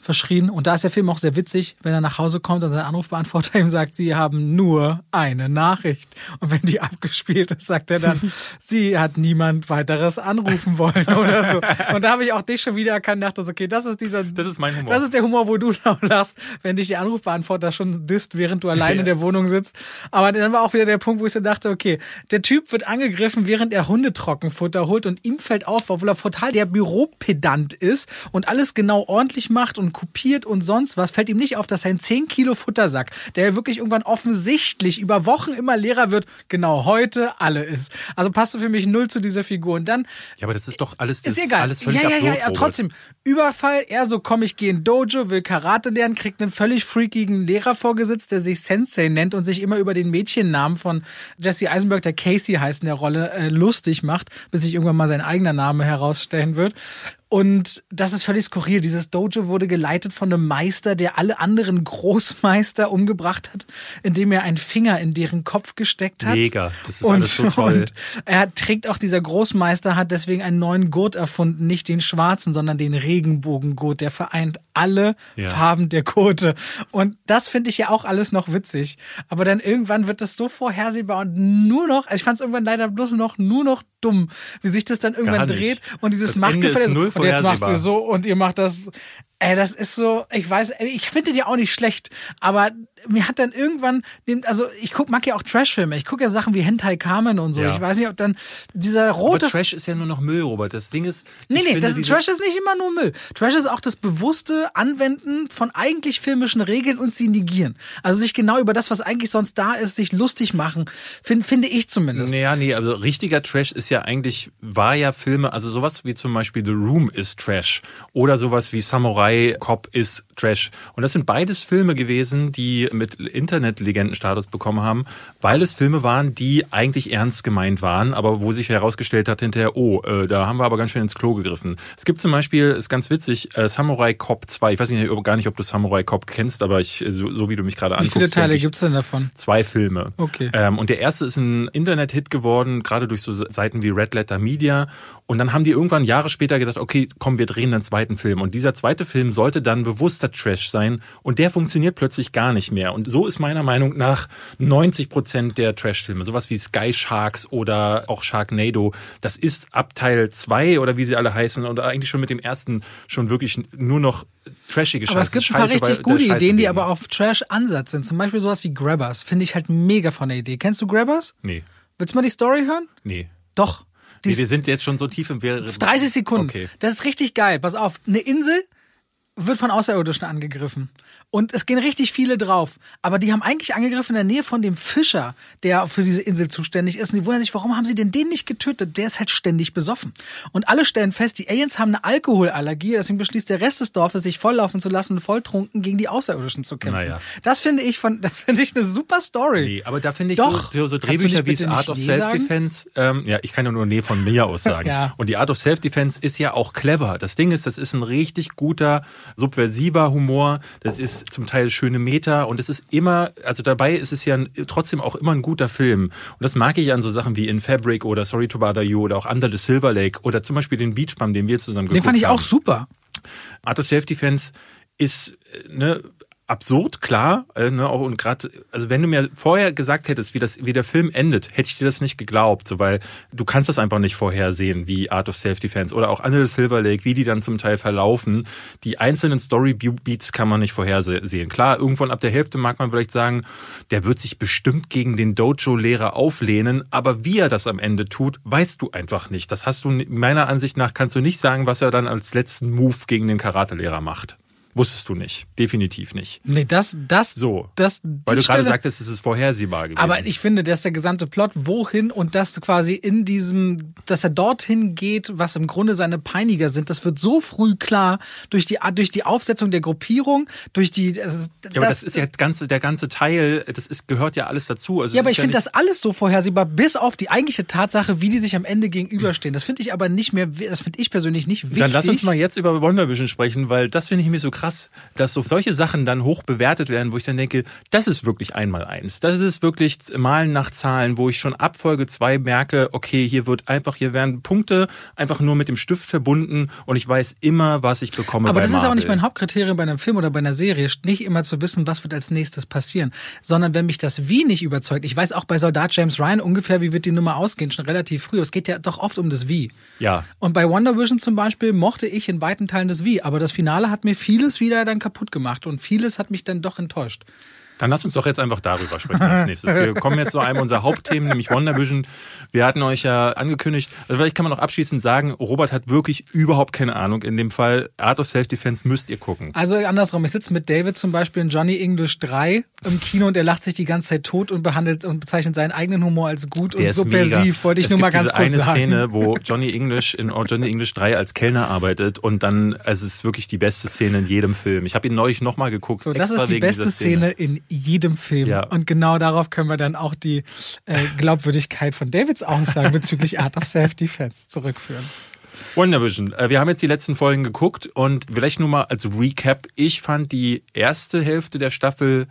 verschrien. Und da ist der Film auch sehr witzig, wenn er nach Hause kommt und sein Anrufbeantworter [LAUGHS] ihm sagt, sie haben nur eine Nachricht. Und wenn die abgespielt ist, sagt er dann, [LAUGHS] sie hat niemand weiteres anrufen wollen oder so. [LAUGHS] Und da habe ich auch dich schon wieder erkannt, dachte so, okay, das ist dieser,
Das ist mein Humor.
das ist der Humor, wo du lachst, wenn dich der Anrufbeantworter schon disst, während du allein in der Wohnung sitzt. Aber dann war auch wieder der Punkt, wo ich so dachte, okay, der Typ wird angegriffen, während er Hundetrockenfutter holt und ihm fällt auf, obwohl er total der Büropedant ist und alles genau ordentlich macht und kopiert und sonst was, fällt ihm nicht auf, dass sein 10 Kilo Futtersack, der wirklich irgendwann offensichtlich über Wochen immer leerer wird, genau heute alle ist. Also passt du für mich null zu dieser Figur. Und dann
Ja, aber das ist doch alles, das
ist egal.
alles völlig
ja, ja,
absurd.
ja, ja, trotzdem. Überfall, er so, komm, ich gehe in Dojo, will Karate lernen, kriegt einen völlig freakigen Lehrer vorgesetzt, der sich Sensei nennt und sich immer über den Mädchennamen von Jesse Eisenberg, der Casey heißt in der Rolle, äh, lustig macht, bis sich irgendwann mal sein eigener Name herausstellen wird. Und das ist völlig skurril. Dieses Dojo wurde geleitet von einem Meister, der alle anderen Großmeister umgebracht hat, indem er einen Finger in deren Kopf gesteckt hat.
Mega. Das ist alles so toll.
Und er trägt auch dieser Großmeister hat deswegen einen neuen Gurt erfunden, nicht den schwarzen, sondern den Regenbogengurt. Der vereint alle
Ja.
Farben der Gurte. Und das finde ich ja auch alles noch witzig. Aber dann irgendwann wird das so vorhersehbar und nur noch, also ich fand es irgendwann leider bloß noch nur noch dumm, wie sich das dann irgendwann dreht und dieses Machtgefälle. Und jetzt machst du so und ihr macht das. Ey, das ist so, ich weiß, ich finde die auch nicht schlecht, aber mir hat dann irgendwann, also ich guck, mag ja auch Trashfilme, ich gucke ja Sachen wie Hentai Kamen und so. Ja. Ich weiß nicht, ob dann dieser rote.
Aber Trash ist ja nur noch Müll, Robert. Das Ding ist.
Nee, nee, das Trash ist nicht immer nur Müll. Trash ist auch das bewusste Anwenden von eigentlich filmischen Regeln und sie negieren. Also sich genau über das, was eigentlich sonst da ist, sich lustig machen, find, finde ich zumindest.
Naja, nee, also richtiger Trash ist ja eigentlich, war ja Filme, also sowas wie zum Beispiel The Room ist Trash oder sowas wie Samurai Samurai Cop ist Trash. Und das sind beides Filme gewesen, die mit Internet-Legendenstatus bekommen haben, weil es Filme waren, die eigentlich ernst gemeint waren, aber wo sich herausgestellt hat hinterher, oh, äh, da haben wir aber ganz schön ins Klo gegriffen. Es gibt zum Beispiel, ist ganz witzig, äh, Samurai Cop 2. Ich weiß nicht, gar nicht, ob du Samurai Cop kennst, aber ich, so, so wie du mich gerade anguckst.
Wie viele Teile gibt's denn davon?
Zwei Filme.
Okay.
Ähm, und der erste ist ein Internet-Hit geworden, gerade durch so Seiten wie Red Letter Media. Und dann haben die irgendwann Jahre später gedacht, okay, komm, wir drehen einen zweiten Film. Und dieser zweite Film sollte dann bewusster Trash sein. Und der funktioniert plötzlich gar nicht mehr. Und so ist meiner Meinung nach 90 Prozent der Trash-Filme. Sowas wie Sky Sharks oder auch Sharknado. Das ist ab Teil 2 oder wie sie alle heißen. Und eigentlich schon mit dem ersten schon wirklich nur noch trashige Scheiße.
Aber es gibt ein paar richtig gute Ideen, die aber auf Trash-Ansatz sind. Zum Beispiel sowas wie Grabbers. Finde ich halt mega von der Idee. Kennst du Grabbers?
Nee.
Willst du mal die Story hören?
Nee.
Doch.
Nee, wir sind jetzt schon so tief im Wäre.
30 Sekunden. Okay. Das ist richtig geil. Pass auf. Eine Insel wird von Außerirdischen angegriffen. Und es gehen richtig viele drauf. Aber die haben eigentlich angegriffen in der Nähe von dem Fischer, der für diese Insel zuständig ist. Und die wundern sich, warum haben sie denn den nicht getötet? Der ist halt ständig besoffen. Und alle stellen fest, die Aliens haben eine Alkoholallergie. Deswegen beschließt der Rest des Dorfes, sich volllaufen zu lassen und volltrunken gegen die Außerirdischen zu kämpfen. Naja. Das finde ich von, das finde ich eine super Story.
Nee, aber da finde ich Doch. so, so Drehbücher wie Art of Self-Defense. Ähm, ja, ich kann ja nur Nee von mir aus [LAUGHS] sagen. ja. Und die Art of Self-Defense ist ja auch clever. Das Ding ist, das ist ein richtig guter, subversiver Humor. Das ist zum Teil schöne Meter und es ist immer, also dabei ist es ja trotzdem auch immer ein guter Film. Und das mag ich an so Sachen wie In Fabric oder Sorry to Bother You oder auch Under the Silver Lake oder zum Beispiel den Beach Bum, den wir zusammen geguckt
haben. Den fand ich
haben.
auch super.
Art of Self-Defense ist, ne, absurd, klar. Äh, ne, und gerade, also wenn du mir vorher gesagt hättest, wie das, wie der Film endet, hätte ich dir das nicht geglaubt, so weil du kannst das einfach nicht vorhersehen, wie Art of Self-Defense oder auch Under Silver Lake, wie die dann zum Teil verlaufen. Die einzelnen Story-Beats kann man nicht vorhersehen. Klar, irgendwann ab der Hälfte mag man vielleicht sagen, der wird sich bestimmt gegen den Dojo-Lehrer auflehnen, aber wie er das am Ende tut, weißt du einfach nicht. Das hast du meiner Ansicht nach kannst du nicht sagen, was er dann als letzten Move gegen den Karate-Lehrer macht. Wusstest du nicht. Definitiv nicht.
Nee, das, das,
so.
Das,
Weil du gerade sagtest, es ist vorhersehbar gewesen.
Aber ich finde, dass der gesamte Plot wohin und das quasi in diesem, dass er dorthin geht, was im Grunde seine Peiniger sind, das wird so früh klar durch die, durch die Aufsetzung der Gruppierung, durch die, das,
ja, aber das, das ist ja ganze, der ganze Teil, das ist, gehört ja alles dazu.
Also ja, aber ich ja finde das alles so vorhersehbar, bis auf die eigentliche Tatsache, wie die sich am Ende gegenüberstehen. Das finde ich aber nicht mehr, das finde ich persönlich nicht wichtig.
Dann lass uns mal jetzt über Wonder Vision sprechen, weil das finde ich mir so krass krass, dass so solche Sachen dann hoch bewertet werden, wo ich dann denke, das ist wirklich einmal eins. Das ist wirklich Malen nach Zahlen, wo ich schon ab Folge zwei merke, okay, hier wird einfach, hier werden Punkte einfach nur mit dem Stift verbunden und ich weiß immer, was ich bekomme.
Aber das
Marvel.
ist auch nicht mein Hauptkriterium bei einem Film oder bei einer Serie, nicht immer zu wissen, was wird als nächstes passieren, sondern wenn mich das Wie nicht überzeugt, ich weiß auch bei Soldat James Ryan ungefähr, wie wird die Nummer ausgehen, schon relativ früh. Es geht ja doch oft um das Wie.
Ja.
Und bei Wonder Vision zum Beispiel mochte ich in weiten Teilen das Wie, aber das Finale hat mir vieles wieder dann kaputt gemacht und vieles hat mich dann doch enttäuscht.
Dann lass uns doch jetzt einfach darüber sprechen als [LAUGHS] nächstes. Wir kommen jetzt zu einem unserer Hauptthemen, nämlich Wonder Vision. Wir hatten euch ja angekündigt, also vielleicht kann man noch abschließend sagen, Robert hat wirklich überhaupt keine Ahnung. In dem Fall Art of Self-Defense müsst ihr gucken.
Also andersrum, ich sitze mit David zum Beispiel in Johnny English 3 im Kino und er lacht sich die ganze Zeit tot und behandelt und bezeichnet seinen eigenen Humor als gut
Der
und subversiv, wollte ich
es
nur mal ganz kurz
eine
sagen.
Szene, wo Johnny English in Johnny English 3 als Kellner arbeitet und dann, also es ist wirklich die beste Szene in jedem Film. Ich habe ihn neulich nochmal geguckt.
So, das ist die beste
dieser
Szene in jedem Film.
Ja.
Und genau darauf können wir dann auch die äh, Glaubwürdigkeit von Davids Aussagen bezüglich Art of Self-Defense zurückführen.
Wonder Vision. Äh, Wir haben jetzt die letzten Folgen geguckt und vielleicht nur mal als Recap. Ich fand die erste Hälfte der Staffel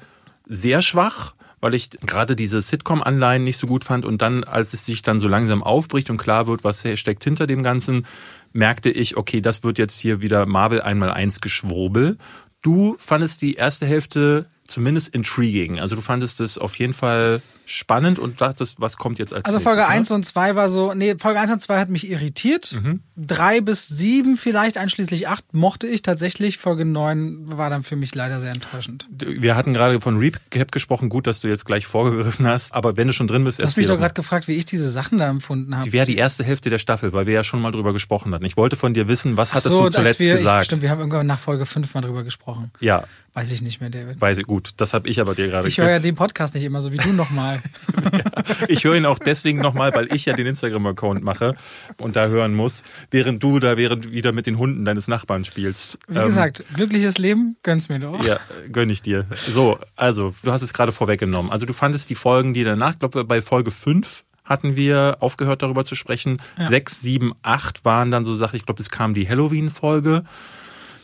sehr schwach, weil ich gerade diese Sitcom-Anleihen nicht so gut fand und dann, als es sich dann so langsam aufbricht und klar wird, was steckt hinter dem Ganzen, merkte ich, okay, das wird jetzt hier wieder Marvel einmal eins Geschwurbel. Du fandest die erste Hälfte zumindest intriguing. Also du fandest es auf jeden Fall spannend und dachtest, was kommt jetzt als
Also
nächstes,
Folge
ne?
1 und 2 war so, nee, Folge 1 und 2 hat mich irritiert.
Mhm.
Drei bis sieben, vielleicht einschließlich acht, mochte ich tatsächlich. Folge 9 war dann für mich leider sehr enttäuschend.
Wir hatten gerade von Recap gesprochen, gut, dass du jetzt gleich vorgegriffen hast, aber wenn du schon drin bist,
Du hast mich doch gerade gefragt, wie ich diese Sachen da empfunden habe.
Die wäre die erste Hälfte der Staffel, weil wir ja schon mal drüber gesprochen hatten. Ich wollte von dir wissen, was hattest
so,
du zuletzt
wir,
gesagt?
Ich, stimmt, wir haben irgendwann nach Folge 5 mal drüber gesprochen.
ja,
Weiß ich nicht mehr, David.
weiß ich gut. Das habe ich aber dir gerade
Ich höre ja den Podcast nicht immer so wie du nochmal. [LAUGHS]
Ich höre ihn auch deswegen nochmal, weil ich ja den Instagram-Account mache und da hören muss, während du da während wieder mit den Hunden deines Nachbarn spielst.
Wie
Ähm,
gesagt, glückliches Leben, gönn's mir doch.
Ja, gönn ich dir. So, also, du hast es gerade vorweggenommen. Also, du fandest die Folgen, die danach, ich glaube, bei Folge 5 hatten wir aufgehört, darüber zu sprechen.
Ja.
Sechs, sieben, acht waren dann so Sachen, ich glaube, es kam die Halloween-Folge.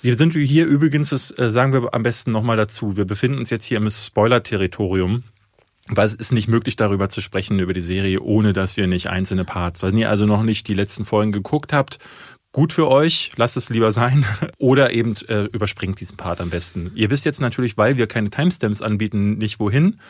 Wir sind hier übrigens, das äh, sagen wir am besten nochmal dazu, wir befinden uns jetzt hier im Spoiler-Territorium. Weil es ist nicht möglich, darüber zu sprechen, über die Serie, ohne dass wir nicht einzelne Parts, wenn ihr also noch nicht die letzten Folgen geguckt habt, gut für euch, lasst es lieber sein. [LAUGHS] Oder eben äh, überspringt diesen Part am besten. Ihr wisst jetzt natürlich, weil wir keine Timestamps anbieten, nicht wohin.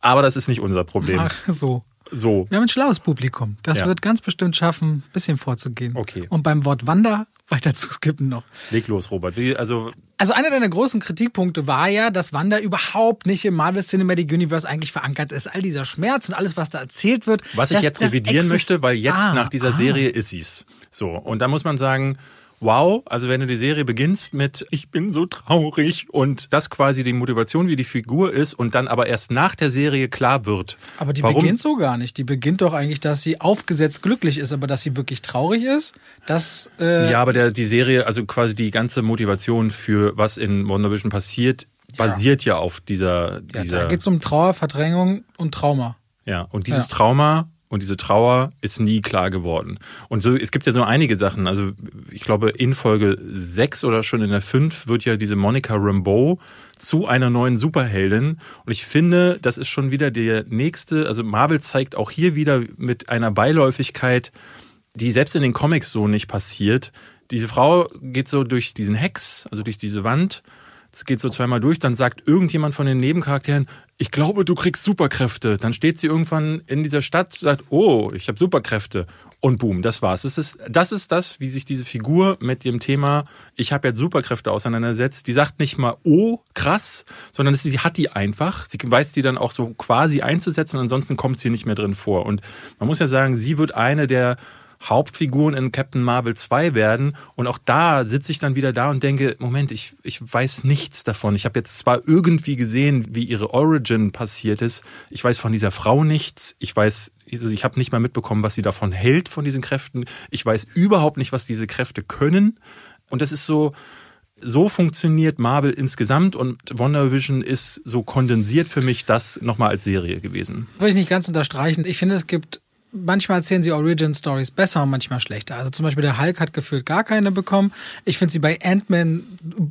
Aber das ist nicht unser Problem.
Ach so.
So.
Wir haben ein schlaues Publikum. Das
Ja.
wird ganz bestimmt schaffen, ein bisschen vorzugehen.
Okay.
Und beim Wort Wander weiter zu skippen noch.
Leg los, Robert. Wie, also,
Also einer deiner großen Kritikpunkte war ja, dass Wanda überhaupt nicht im Marvel Cinematic Universe eigentlich verankert ist. All dieser Schmerz und alles, was da erzählt wird.
was ich
das-
jetzt revidieren möchte, weil jetzt
Ah,
nach dieser
ah.
Serie ist sie's. So. Und da muss man sagen, wow, also wenn du die Serie beginnst mit ich bin so traurig und das quasi die Motivation, wie die Figur ist und dann aber erst nach der Serie klar wird.
Aber die
warum,
beginnt so gar nicht. Die beginnt doch eigentlich, dass sie aufgesetzt glücklich ist, aber dass sie wirklich traurig ist, das äh,
Ja, aber der, die Serie, also quasi die ganze Motivation für was in WandaVision passiert, basiert ja auf dieser,
ja,
dieser
da geht's um Trauer, Verdrängung und Trauma.
Ja, und dieses
Ja.
Trauma und diese Trauer ist nie klar geworden. Und so, es gibt ja so einige Sachen. Also ich glaube, in Folge 6 oder schon in der 5 wird ja diese Monica Rambeau zu einer neuen Superheldin. Und ich finde, das ist schon wieder der nächste, also Marvel zeigt auch hier wieder mit einer Beiläufigkeit, die selbst in den Comics so nicht passiert. Diese Frau geht so durch diesen Hex, also durch diese Wand, es geht so zweimal durch, dann sagt irgendjemand von den Nebencharakteren, ich glaube, du kriegst Superkräfte. Dann steht sie irgendwann in dieser Stadt, sagt, oh, ich habe Superkräfte. Und boom, das war's. Das ist, das ist das, wie sich diese Figur mit dem Thema, ich habe jetzt Superkräfte auseinandersetzt. Die sagt nicht mal, oh, krass, sondern sie hat die einfach. Sie weiß die dann auch so quasi einzusetzen und ansonsten kommt sie nicht mehr drin vor. Und man muss ja sagen, sie wird eine der Hauptfiguren in Captain Marvel 2 werden. Und auch da sitze ich dann wieder da und denke, Moment, ich, ich weiß nichts davon. Ich habe jetzt zwar irgendwie gesehen, wie ihre Origin passiert ist. Ich weiß von dieser Frau nichts. Ich weiß, also ich habe nicht mal mitbekommen, was sie davon hält, von diesen Kräften. Ich weiß überhaupt nicht, was diese Kräfte können. Und das ist so, so funktioniert Marvel insgesamt und WandaVision ist so kondensiert für mich das nochmal als Serie gewesen.
Würde ich nicht ganz unterstreichen. Ich finde, es gibt manchmal erzählen sie Origin Stories besser und manchmal schlechter. Also zum Beispiel der Hulk hat gefühlt gar keine bekommen. Ich finde sie bei Ant-Man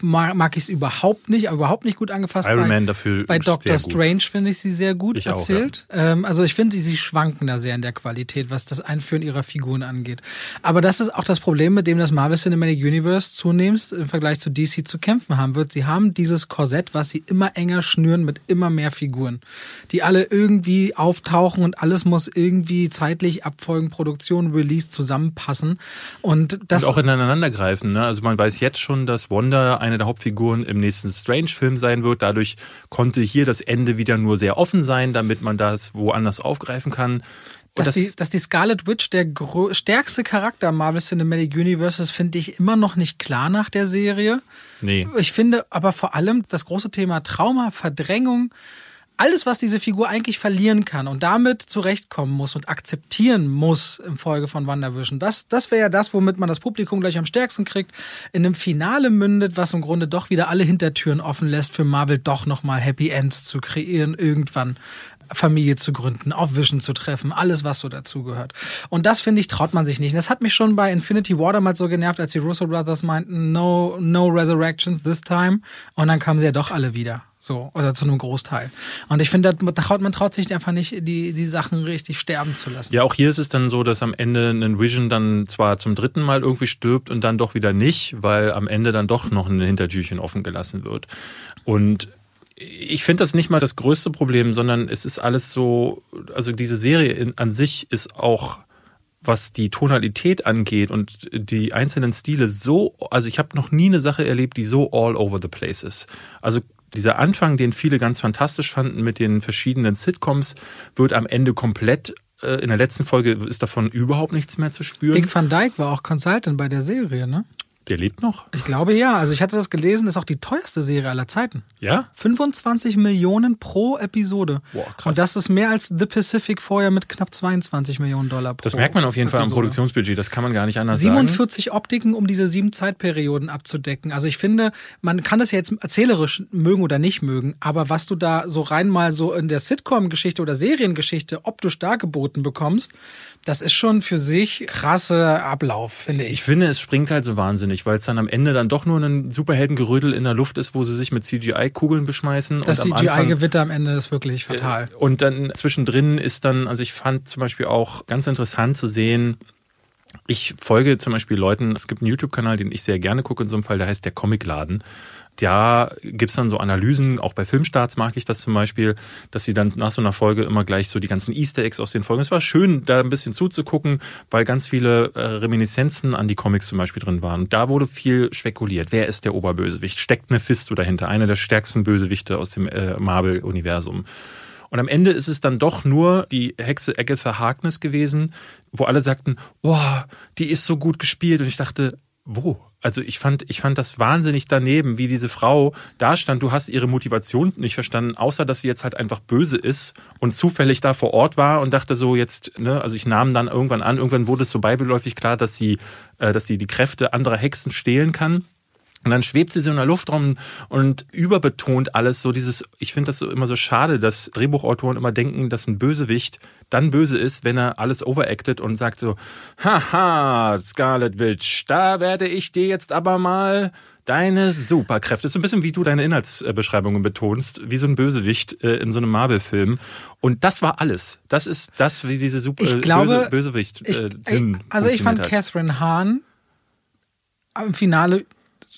mag, mag ich es überhaupt nicht, aber überhaupt nicht gut angefasst.
Iron
bei,
Man dafür
Bei Doctor. Strange finde ich sie sehr gut
Ich auch,
erzählt. ähm, also ich finde, sie, sie schwanken da sehr in der Qualität, was das Einführen ihrer Figuren angeht. Aber das ist auch das Problem, mit dem das Marvel Cinematic Universe zunehmend im Vergleich zu DC zu kämpfen haben wird. Sie haben dieses Korsett, was sie immer enger schnüren mit immer mehr Figuren, die alle irgendwie auftauchen und alles muss irgendwie zeitlich abfolgen, Produktion, Release zusammenpassen. Und das
und auch ineinander greifen. Ne? Also man weiß jetzt schon, dass Wanda eine der Hauptfiguren im nächsten Strange-Film sein wird. Dadurch konnte hier das Ende wieder nur sehr offen sein, damit man das woanders aufgreifen kann.
Dass,
das,
die, dass die Scarlet Witch der stärkste Charakter im Marvel Cinematic Universe ist, finde ich immer noch nicht klar nach der Serie.
nee.
Ich finde aber vor allem das große Thema Trauma, Verdrängung, alles, was diese Figur eigentlich verlieren kann und damit zurechtkommen muss und akzeptieren muss im Folge von WandaVision, das, das wäre ja das, womit man das Publikum gleich am stärksten kriegt, in einem Finale mündet, was im Grunde doch wieder alle Hintertüren offen lässt, für Marvel doch nochmal Happy Ends zu kreieren, irgendwann. Familie zu gründen, auf Vision zu treffen, alles, was so dazugehört. Und das, finde ich, traut man sich nicht. Und das hat mich schon bei Infinity War damals so genervt, als die Russo Brothers meinten, no, no resurrections this time. Und dann kamen sie ja doch alle wieder. So, oder zu einem Großteil. Und ich finde, man traut sich einfach nicht, die, die Sachen richtig sterben zu lassen.
Ja, auch hier ist es dann so, dass am Ende ein Vision dann zwar zum dritten Mal irgendwie stirbt und dann doch wieder nicht, weil am Ende dann doch noch ein Hintertürchen offen gelassen wird. Und Ich finde das nicht mal das größte Problem, sondern es ist alles so, also diese Serie in, an sich ist auch was die Tonalität angeht und die einzelnen Stile so, also ich habe noch nie eine Sache erlebt, die so all over the place ist. Also dieser Anfang, den viele ganz fantastisch fanden mit den verschiedenen Sitcoms, wird am Ende komplett äh, in der letzten Folge ist davon überhaupt nichts mehr zu spüren.
Dick Van Dyke war auch Consultant bei der Serie, ne?
Der lebt noch?
Ich glaube ja. Also ich hatte das gelesen, ist auch die teuerste Serie aller Zeiten.
Ja?
25 Millionen pro Episode.
Boah, krass.
Und das ist mehr als The Pacific vorher mit knapp 22 Millionen Dollar pro
Das merkt man auf jeden Fall am
Episode.
Produktionsbudget, das kann man gar nicht anders sagen.
47 Optiken, um diese sieben Zeitperioden abzudecken. Also ich finde, man kann das ja jetzt erzählerisch mögen oder nicht mögen, aber was du da so rein mal so in der Sitcom-Geschichte oder Seriengeschichte optisch dargeboten bekommst, das ist schon für sich krasse Ablauf, finde ich.
Ich finde, es springt halt so wahnsinnig, weil es dann am Ende dann doch nur ein Superheldengerödel in der Luft ist, wo sie sich mit CGI-Kugeln beschmeißen.
Das CGI-Gewitter am Ende ist wirklich fatal.
Äh, Und dann zwischendrin ist dann, also ich fand zum Beispiel auch ganz interessant zu sehen, ich folge zum Beispiel Leuten, es gibt einen YouTube-Kanal, den ich sehr gerne gucke in so einem Fall, der heißt der Comicladen. Da gibt's dann so Analysen, auch bei Filmstarts mag ich das zum Beispiel, dass sie dann nach so einer Folge immer gleich so die ganzen Easter Eggs aus den Folgen. Es war schön, da ein bisschen zuzugucken, weil ganz viele äh, Reminiszenzen an die Comics zum Beispiel drin waren. Da wurde viel spekuliert. Wer ist der Oberbösewicht? Steckt Mephisto dahinter? Einer der stärksten Bösewichte aus dem äh, Marvel-Universum. Und am Ende ist es dann doch nur die Hexe Agatha Harkness gewesen, wo alle sagten, wow, die ist so gut gespielt. Und ich dachte, wo? Also ich fand, ich fand das wahnsinnig daneben, wie diese Frau da stand. Du hast ihre Motivation nicht verstanden, außer dass sie jetzt halt einfach böse ist und zufällig da vor Ort war und dachte so jetzt, ne, also ich nahm dann irgendwann an, irgendwann wurde es so beiläufig klar, dass sie, äh, dass sie die Kräfte anderer Hexen stehlen kann. Und dann schwebt sie so in der Luft rum und überbetont alles so dieses, ich finde das so immer so schade, dass Drehbuchautoren immer denken, dass ein Bösewicht dann böse ist, wenn er alles overacted und sagt so, haha, Scarlet Witch, da werde ich dir jetzt aber mal deine Superkräfte. So ein bisschen wie du deine Inhaltsbeschreibungen betonst, wie so ein Bösewicht äh, in so einem Marvel-Film. Und das war alles. Das ist das, wie diese super
Ich glaube,
böse, Bösewicht
Ich,
äh,
also ich fand
hat.
Catherine Hahn im Finale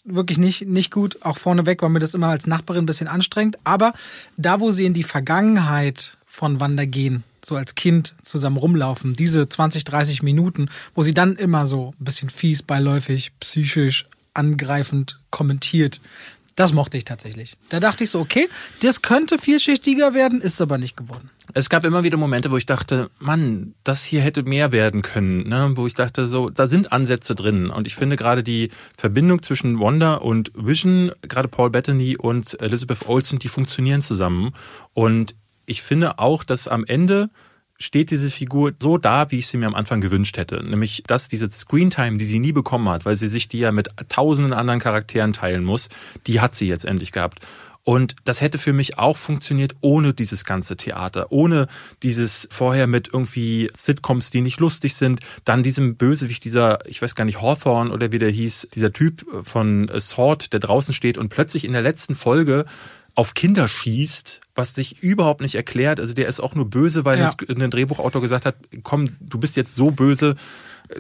wirklich nicht, nicht gut. Auch vorneweg war mir das immer als Nachbarin ein bisschen anstrengend. Aber da, wo sie in die Vergangenheit von Wanda gehen, so als Kind zusammen rumlaufen, diese 20, 30 Minuten, wo sie dann immer so ein bisschen fies, beiläufig, psychisch, angreifend kommentiert, das mochte ich tatsächlich. Da dachte ich so, okay, das könnte vielschichtiger werden, ist aber nicht geworden.
Es gab immer wieder Momente, wo ich dachte, Mann, das hier hätte mehr werden können, ne? wo ich dachte, so, da sind Ansätze drin. Und ich finde gerade die Verbindung zwischen Wanda und Vision, gerade Paul Bettany und Elizabeth Olsen, die funktionieren zusammen. Und ich finde auch, dass am Ende steht diese Figur so da, wie ich sie mir am Anfang gewünscht hätte. Nämlich, dass diese Screentime, die sie nie bekommen hat, weil sie sich die ja mit tausenden anderen Charakteren teilen muss, die hat sie jetzt endlich gehabt. Und das hätte für mich auch funktioniert ohne dieses ganze Theater, ohne dieses vorher mit irgendwie Sitcoms, die nicht lustig sind, dann diesem Bösewicht, dieser, ich weiß gar nicht, Hawthorne oder wie der hieß, dieser Typ von Sword, der draußen steht und plötzlich in der letzten Folge auf Kinder schießt, was sich überhaupt nicht erklärt. Also der ist auch nur böse, weil
Ja.
ein Drehbuchautor gesagt hat, komm, du bist jetzt so böse,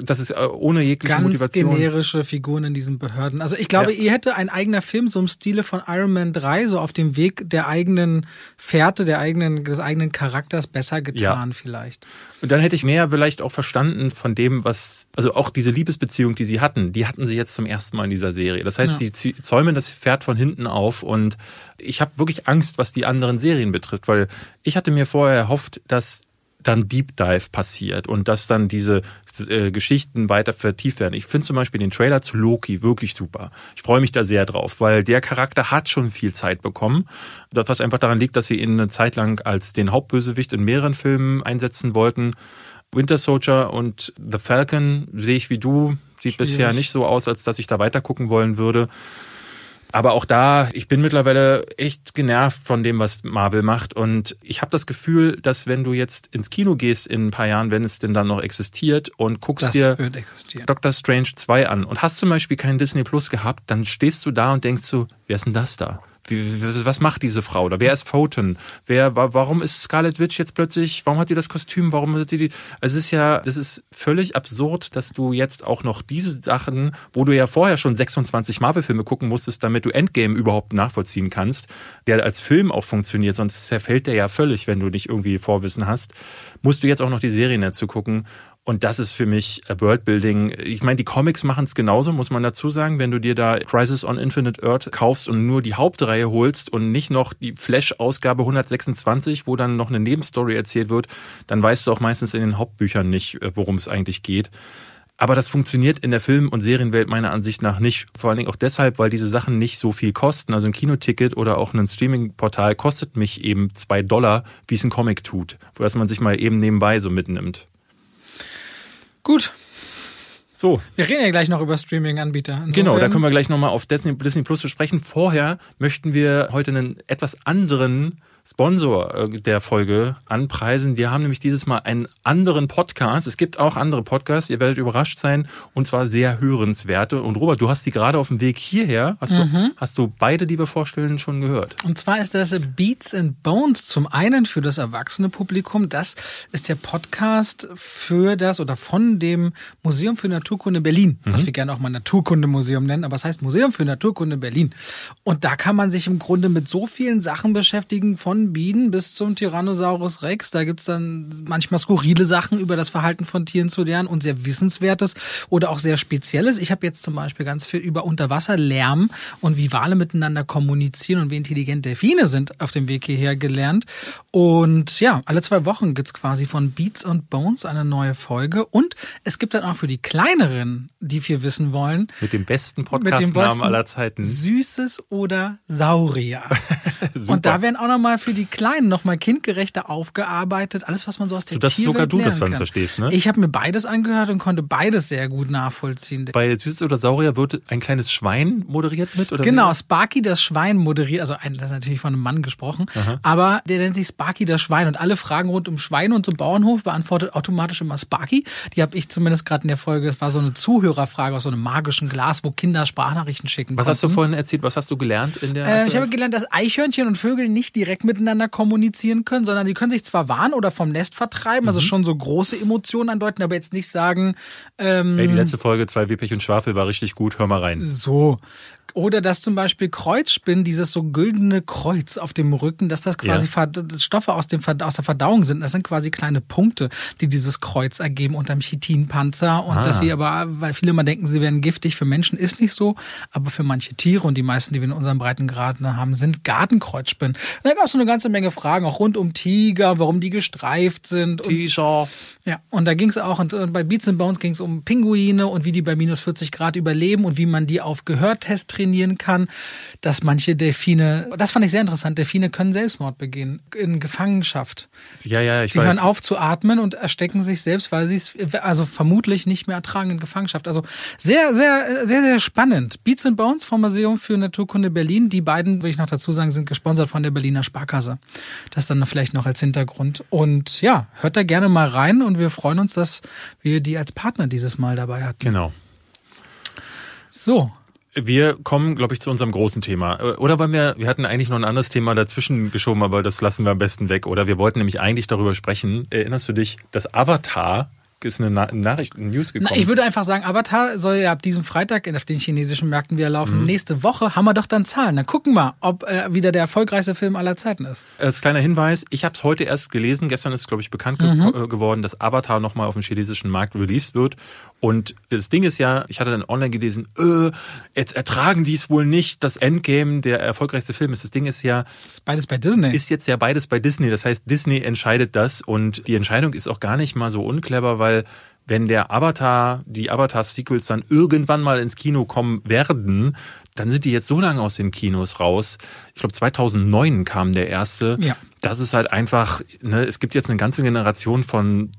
das ist äh, ohne jegliche
ganz
Motivation.
generische Figuren in diesen Behörden. Also ich glaube,
Ja.
ihr hätte ein eigener Film so im Stile von Iron Man 3, so auf dem Weg der eigenen Fährte, der eigenen, des eigenen Charakters besser getan vielleicht.
Und dann hätte ich mehr vielleicht auch verstanden von dem, was, also auch diese Liebesbeziehung, die sie hatten, die hatten sie jetzt zum ersten Mal in dieser Serie. Das heißt,
Ja.
sie zäumen das Pferd von hinten auf und ich habe wirklich Angst, was die anderen Serien betrifft, weil ich hatte mir vorher erhofft, dass dann Deep Dive passiert und dass dann diese äh, Geschichten weiter vertieft werden. Ich finde zum Beispiel den Trailer zu Loki wirklich super. Ich freue mich da sehr drauf, weil der Charakter hat schon viel Zeit bekommen. Das, was einfach daran liegt, dass sie ihn eine Zeit lang als den Hauptbösewicht in mehreren Filmen einsetzen wollten. Winter Soldier und The Falcon sehe ich wie du. Sieht
Schwierig.
bisher nicht so aus, als dass ich da weiter gucken wollen würde. Aber auch da, ich bin mittlerweile echt genervt von dem, was Marvel macht. Und ich habe das Gefühl, dass wenn du jetzt ins Kino gehst in ein paar Jahren, wenn es denn dann noch existiert, und guckst
Das
dir. Doctor Strange 2 an und hast zum Beispiel keinen Disney Plus gehabt, dann stehst du da und denkst so, wer ist denn das da? Was macht diese Frau oder wer ist Photon? Wer, warum ist Scarlet Witch jetzt plötzlich, warum hat die das Kostüm, warum hat die die, also es ist ja, das ist völlig absurd, dass du jetzt auch noch diese Sachen, wo du ja vorher schon 26 Marvel-Filme gucken musstest, damit du Endgame überhaupt nachvollziehen kannst, der als Film auch funktioniert, sonst zerfällt der ja völlig, wenn du nicht irgendwie Vorwissen hast, musst du jetzt auch noch die Serien dazu gucken und das ist für mich äh, Worldbuilding. Ich meine, die Comics machen es genauso, muss man dazu sagen. Wenn du dir da Crisis on Infinite Earth kaufst und nur die Hauptreihe holst und nicht noch die Flash-Ausgabe 126, wo dann noch eine Nebenstory erzählt wird, dann weißt du auch meistens in den Hauptbüchern nicht, äh, worum es eigentlich geht. Aber das funktioniert in der Film- und Serienwelt meiner Ansicht nach nicht. Vor allen Dingen auch deshalb, weil diese Sachen nicht so viel kosten. Also ein Kinoticket oder auch ein Streaming-Portal kostet mich eben zwei Dollar, wie es ein Comic tut. Wo das man sich mal eben nebenbei so mitnimmt.
Gut.
So.
Wir reden ja gleich noch über Streaming-Anbieter.
Genau, da können wir gleich nochmal auf Disney, Disney Plus zu sprechen. Vorher möchten wir heute einen etwas anderen Sponsor äh, der Folge anpreisen. Wir haben nämlich dieses Mal einen anderen Podcast. Es gibt auch andere Podcasts, ihr werdet überrascht sein, und zwar sehr hörenswerte. Und Robert, du hast die gerade auf dem Weg hierher, hast, mhm. du, hast du beide, die wir vorstellen, schon gehört?
Und zwar ist das Beats and Bones zum einen für das erwachsene Publikum. Das ist der Podcast für das oder von dem Museum für Naturkunde Berlin, mhm. was wir gerne auch mal Naturkundemuseum nennen, aber es heißt Museum für Naturkunde Berlin. Und da kann man sich im Grunde mit so vielen Sachen beschäftigen, von von Bienen bis zum Tyrannosaurus Rex. Da gibt's dann manchmal skurrile Sachen über das Verhalten von Tieren zu lernen und sehr Wissenswertes oder auch sehr Spezielles. Ich habe jetzt zum Beispiel ganz viel über Unterwasserlärm und wie Wale miteinander kommunizieren und wie intelligent Delfine sind auf dem Weg hierher gelernt. Und ja, alle zwei Wochen gibt's quasi von Beats and Bones eine neue Folge. Und es gibt dann auch für die kleineren, die viel wissen wollen.
Mit dem besten Podcastnamen aller Zeiten.
Süßes oder Saurier. [LAUGHS] und da werden auch nochmal für die Kleinen nochmal kindgerechter aufgearbeitet. Alles, was man so aus der so,
dass
Tierwelt
sogar du das
dann
kann. verstehst, ne?
Ich habe mir beides angehört und konnte beides sehr gut nachvollziehen.
Bei Süßes oder Saurier wird ein kleines Schwein moderiert mit? Oder
genau, Sparky das Schwein moderiert. Also das ist natürlich von einem Mann gesprochen. Aha. Aber der nennt sich Sparky das Schwein. Und alle Fragen rund um Schweine und so Bauernhof beantwortet automatisch immer Sparky. Die habe ich zumindest gerade in der Folge, das war so eine Zuhörerfrage aus so einem magischen Glas, wo Kinder Sprachnachrichten schicken
Was
konnten.
hast du vorhin erzählt? Was hast du gelernt in der?
Äh, ich habe gelernt, dass Eichhörnchen und Vögel nicht direkt miteinander kommunizieren können, sondern sie können sich zwar warnen oder vom Nest vertreiben, also mhm. also schon so große Emotionen andeuten, aber jetzt nicht sagen.
Ähm, Ey, die letzte Folge, zwei Wippich und Schwafel, war richtig gut, hör mal rein.
So. Oder dass zum Beispiel Kreuzspinnen, dieses so güldene Kreuz auf dem Rücken, dass das quasi ja. Stoffe aus, dem, aus der Verdauung sind. Das sind quasi kleine Punkte, die dieses Kreuz ergeben unterm Chitinpanzer. Und ah. dass sie aber, weil viele immer denken, sie wären giftig für Menschen, ist nicht so. Aber für manche Tiere und die meisten, die wir in unserem Breitengraden haben, sind Gartenkreuzspinnen. Da gab es so eine ganze Menge Fragen, auch rund um Tiger, warum die gestreift sind.
Tiger.
Ja, und da ging es auch, und bei Beats and Bones ging es um Pinguine und wie die bei minus 40 Grad überleben und wie man die auf Gehörtest trainiert trainieren kann, dass manche Delfine, das fand ich sehr interessant, Delfine können Selbstmord begehen in Gefangenschaft.
Ja, ja, ich
die
weiß.
hören auf zu atmen und erstecken sich selbst, weil sie es also vermutlich nicht mehr ertragen in Gefangenschaft. Also sehr, sehr, sehr, sehr spannend. Beats and Bones vom Museum für Naturkunde Berlin. Die beiden, will ich noch dazu sagen, sind gesponsert von der Berliner Sparkasse. Das dann vielleicht noch als Hintergrund. Und ja, hört da gerne mal rein und wir freuen uns, dass wir die als Partner dieses Mal dabei hatten.
Genau.
So,
wir kommen, glaube ich, zu unserem großen Thema. Oder wollen wir, wir hatten eigentlich noch ein anderes Thema dazwischen geschoben, aber das lassen wir am besten weg. Oder wir wollten nämlich eigentlich darüber sprechen. Erinnerst du dich, dass Avatar ist eine Nachricht, eine News gekommen.
Na, ich würde einfach sagen, Avatar soll ja ab diesem Freitag auf den chinesischen Märkten wieder laufen. Mhm. Nächste Woche haben wir doch dann Zahlen. Dann gucken wir, ob er wieder der erfolgreichste Film aller Zeiten ist.
Als kleiner Hinweis, ich habe es heute erst gelesen. Gestern ist, glaube ich, bekannt mhm. ge geworden, dass Avatar nochmal auf dem chinesischen Markt released wird. Und das Ding ist ja, ich hatte dann online gelesen, äh, jetzt ertragen die es wohl nicht, dass Endgame der erfolgreichste Film ist. Das Ding ist ja...
ist beides bei Disney.
Ist jetzt ja beides bei Disney. Das heißt, Disney entscheidet das. Und die Entscheidung ist auch gar nicht mal so unclever, weil wenn der Avatar, die Avatar-Sequels dann irgendwann mal ins Kino kommen werden, dann sind die jetzt so lange aus den Kinos raus. Ich glaube, 2009 kam der erste. Ja. Das ist halt einfach, ne, es gibt jetzt eine ganze Generation von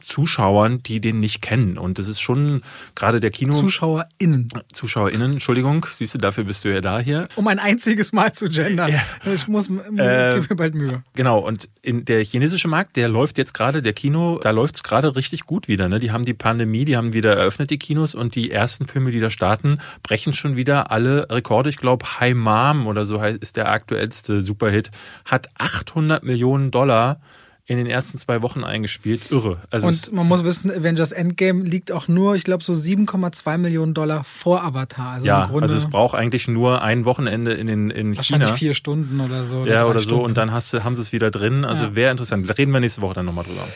Zuschauern, die den nicht kennen. Und das ist schon gerade der Kino.
ZuschauerInnen.
ZuschauerInnen, Entschuldigung, siehst du, dafür bist du ja da hier.
Um ein einziges Mal zu gendern. Ja. Ich muss äh, gib mir bald Mühe.
Genau, und in der chinesische Markt, der läuft jetzt gerade, der Kino, da läuft's gerade richtig gut wieder. Ne? Die haben die Pandemie, die haben wieder eröffnet, die Kinos, und die ersten Filme, die da starten, brechen schon wieder alle Rekorde. Ich glaube, High Mom oder so ist der aktuellste Superhit, hat 800 Millionen Dollar in den ersten zwei Wochen eingespielt. Irre.
Also und man muss wissen, Avengers Endgame liegt auch nur, ich glaube, so 7,2 Millionen Dollar vor Avatar.
Also ja, also es braucht eigentlich nur ein Wochenende in, den, in
wahrscheinlich
China.
vier Stunden oder so.
Oder ja, oder so. Und dann hast du, haben sie es wieder drin. Also ja. wäre interessant. Da reden wir nächste Woche dann nochmal drüber.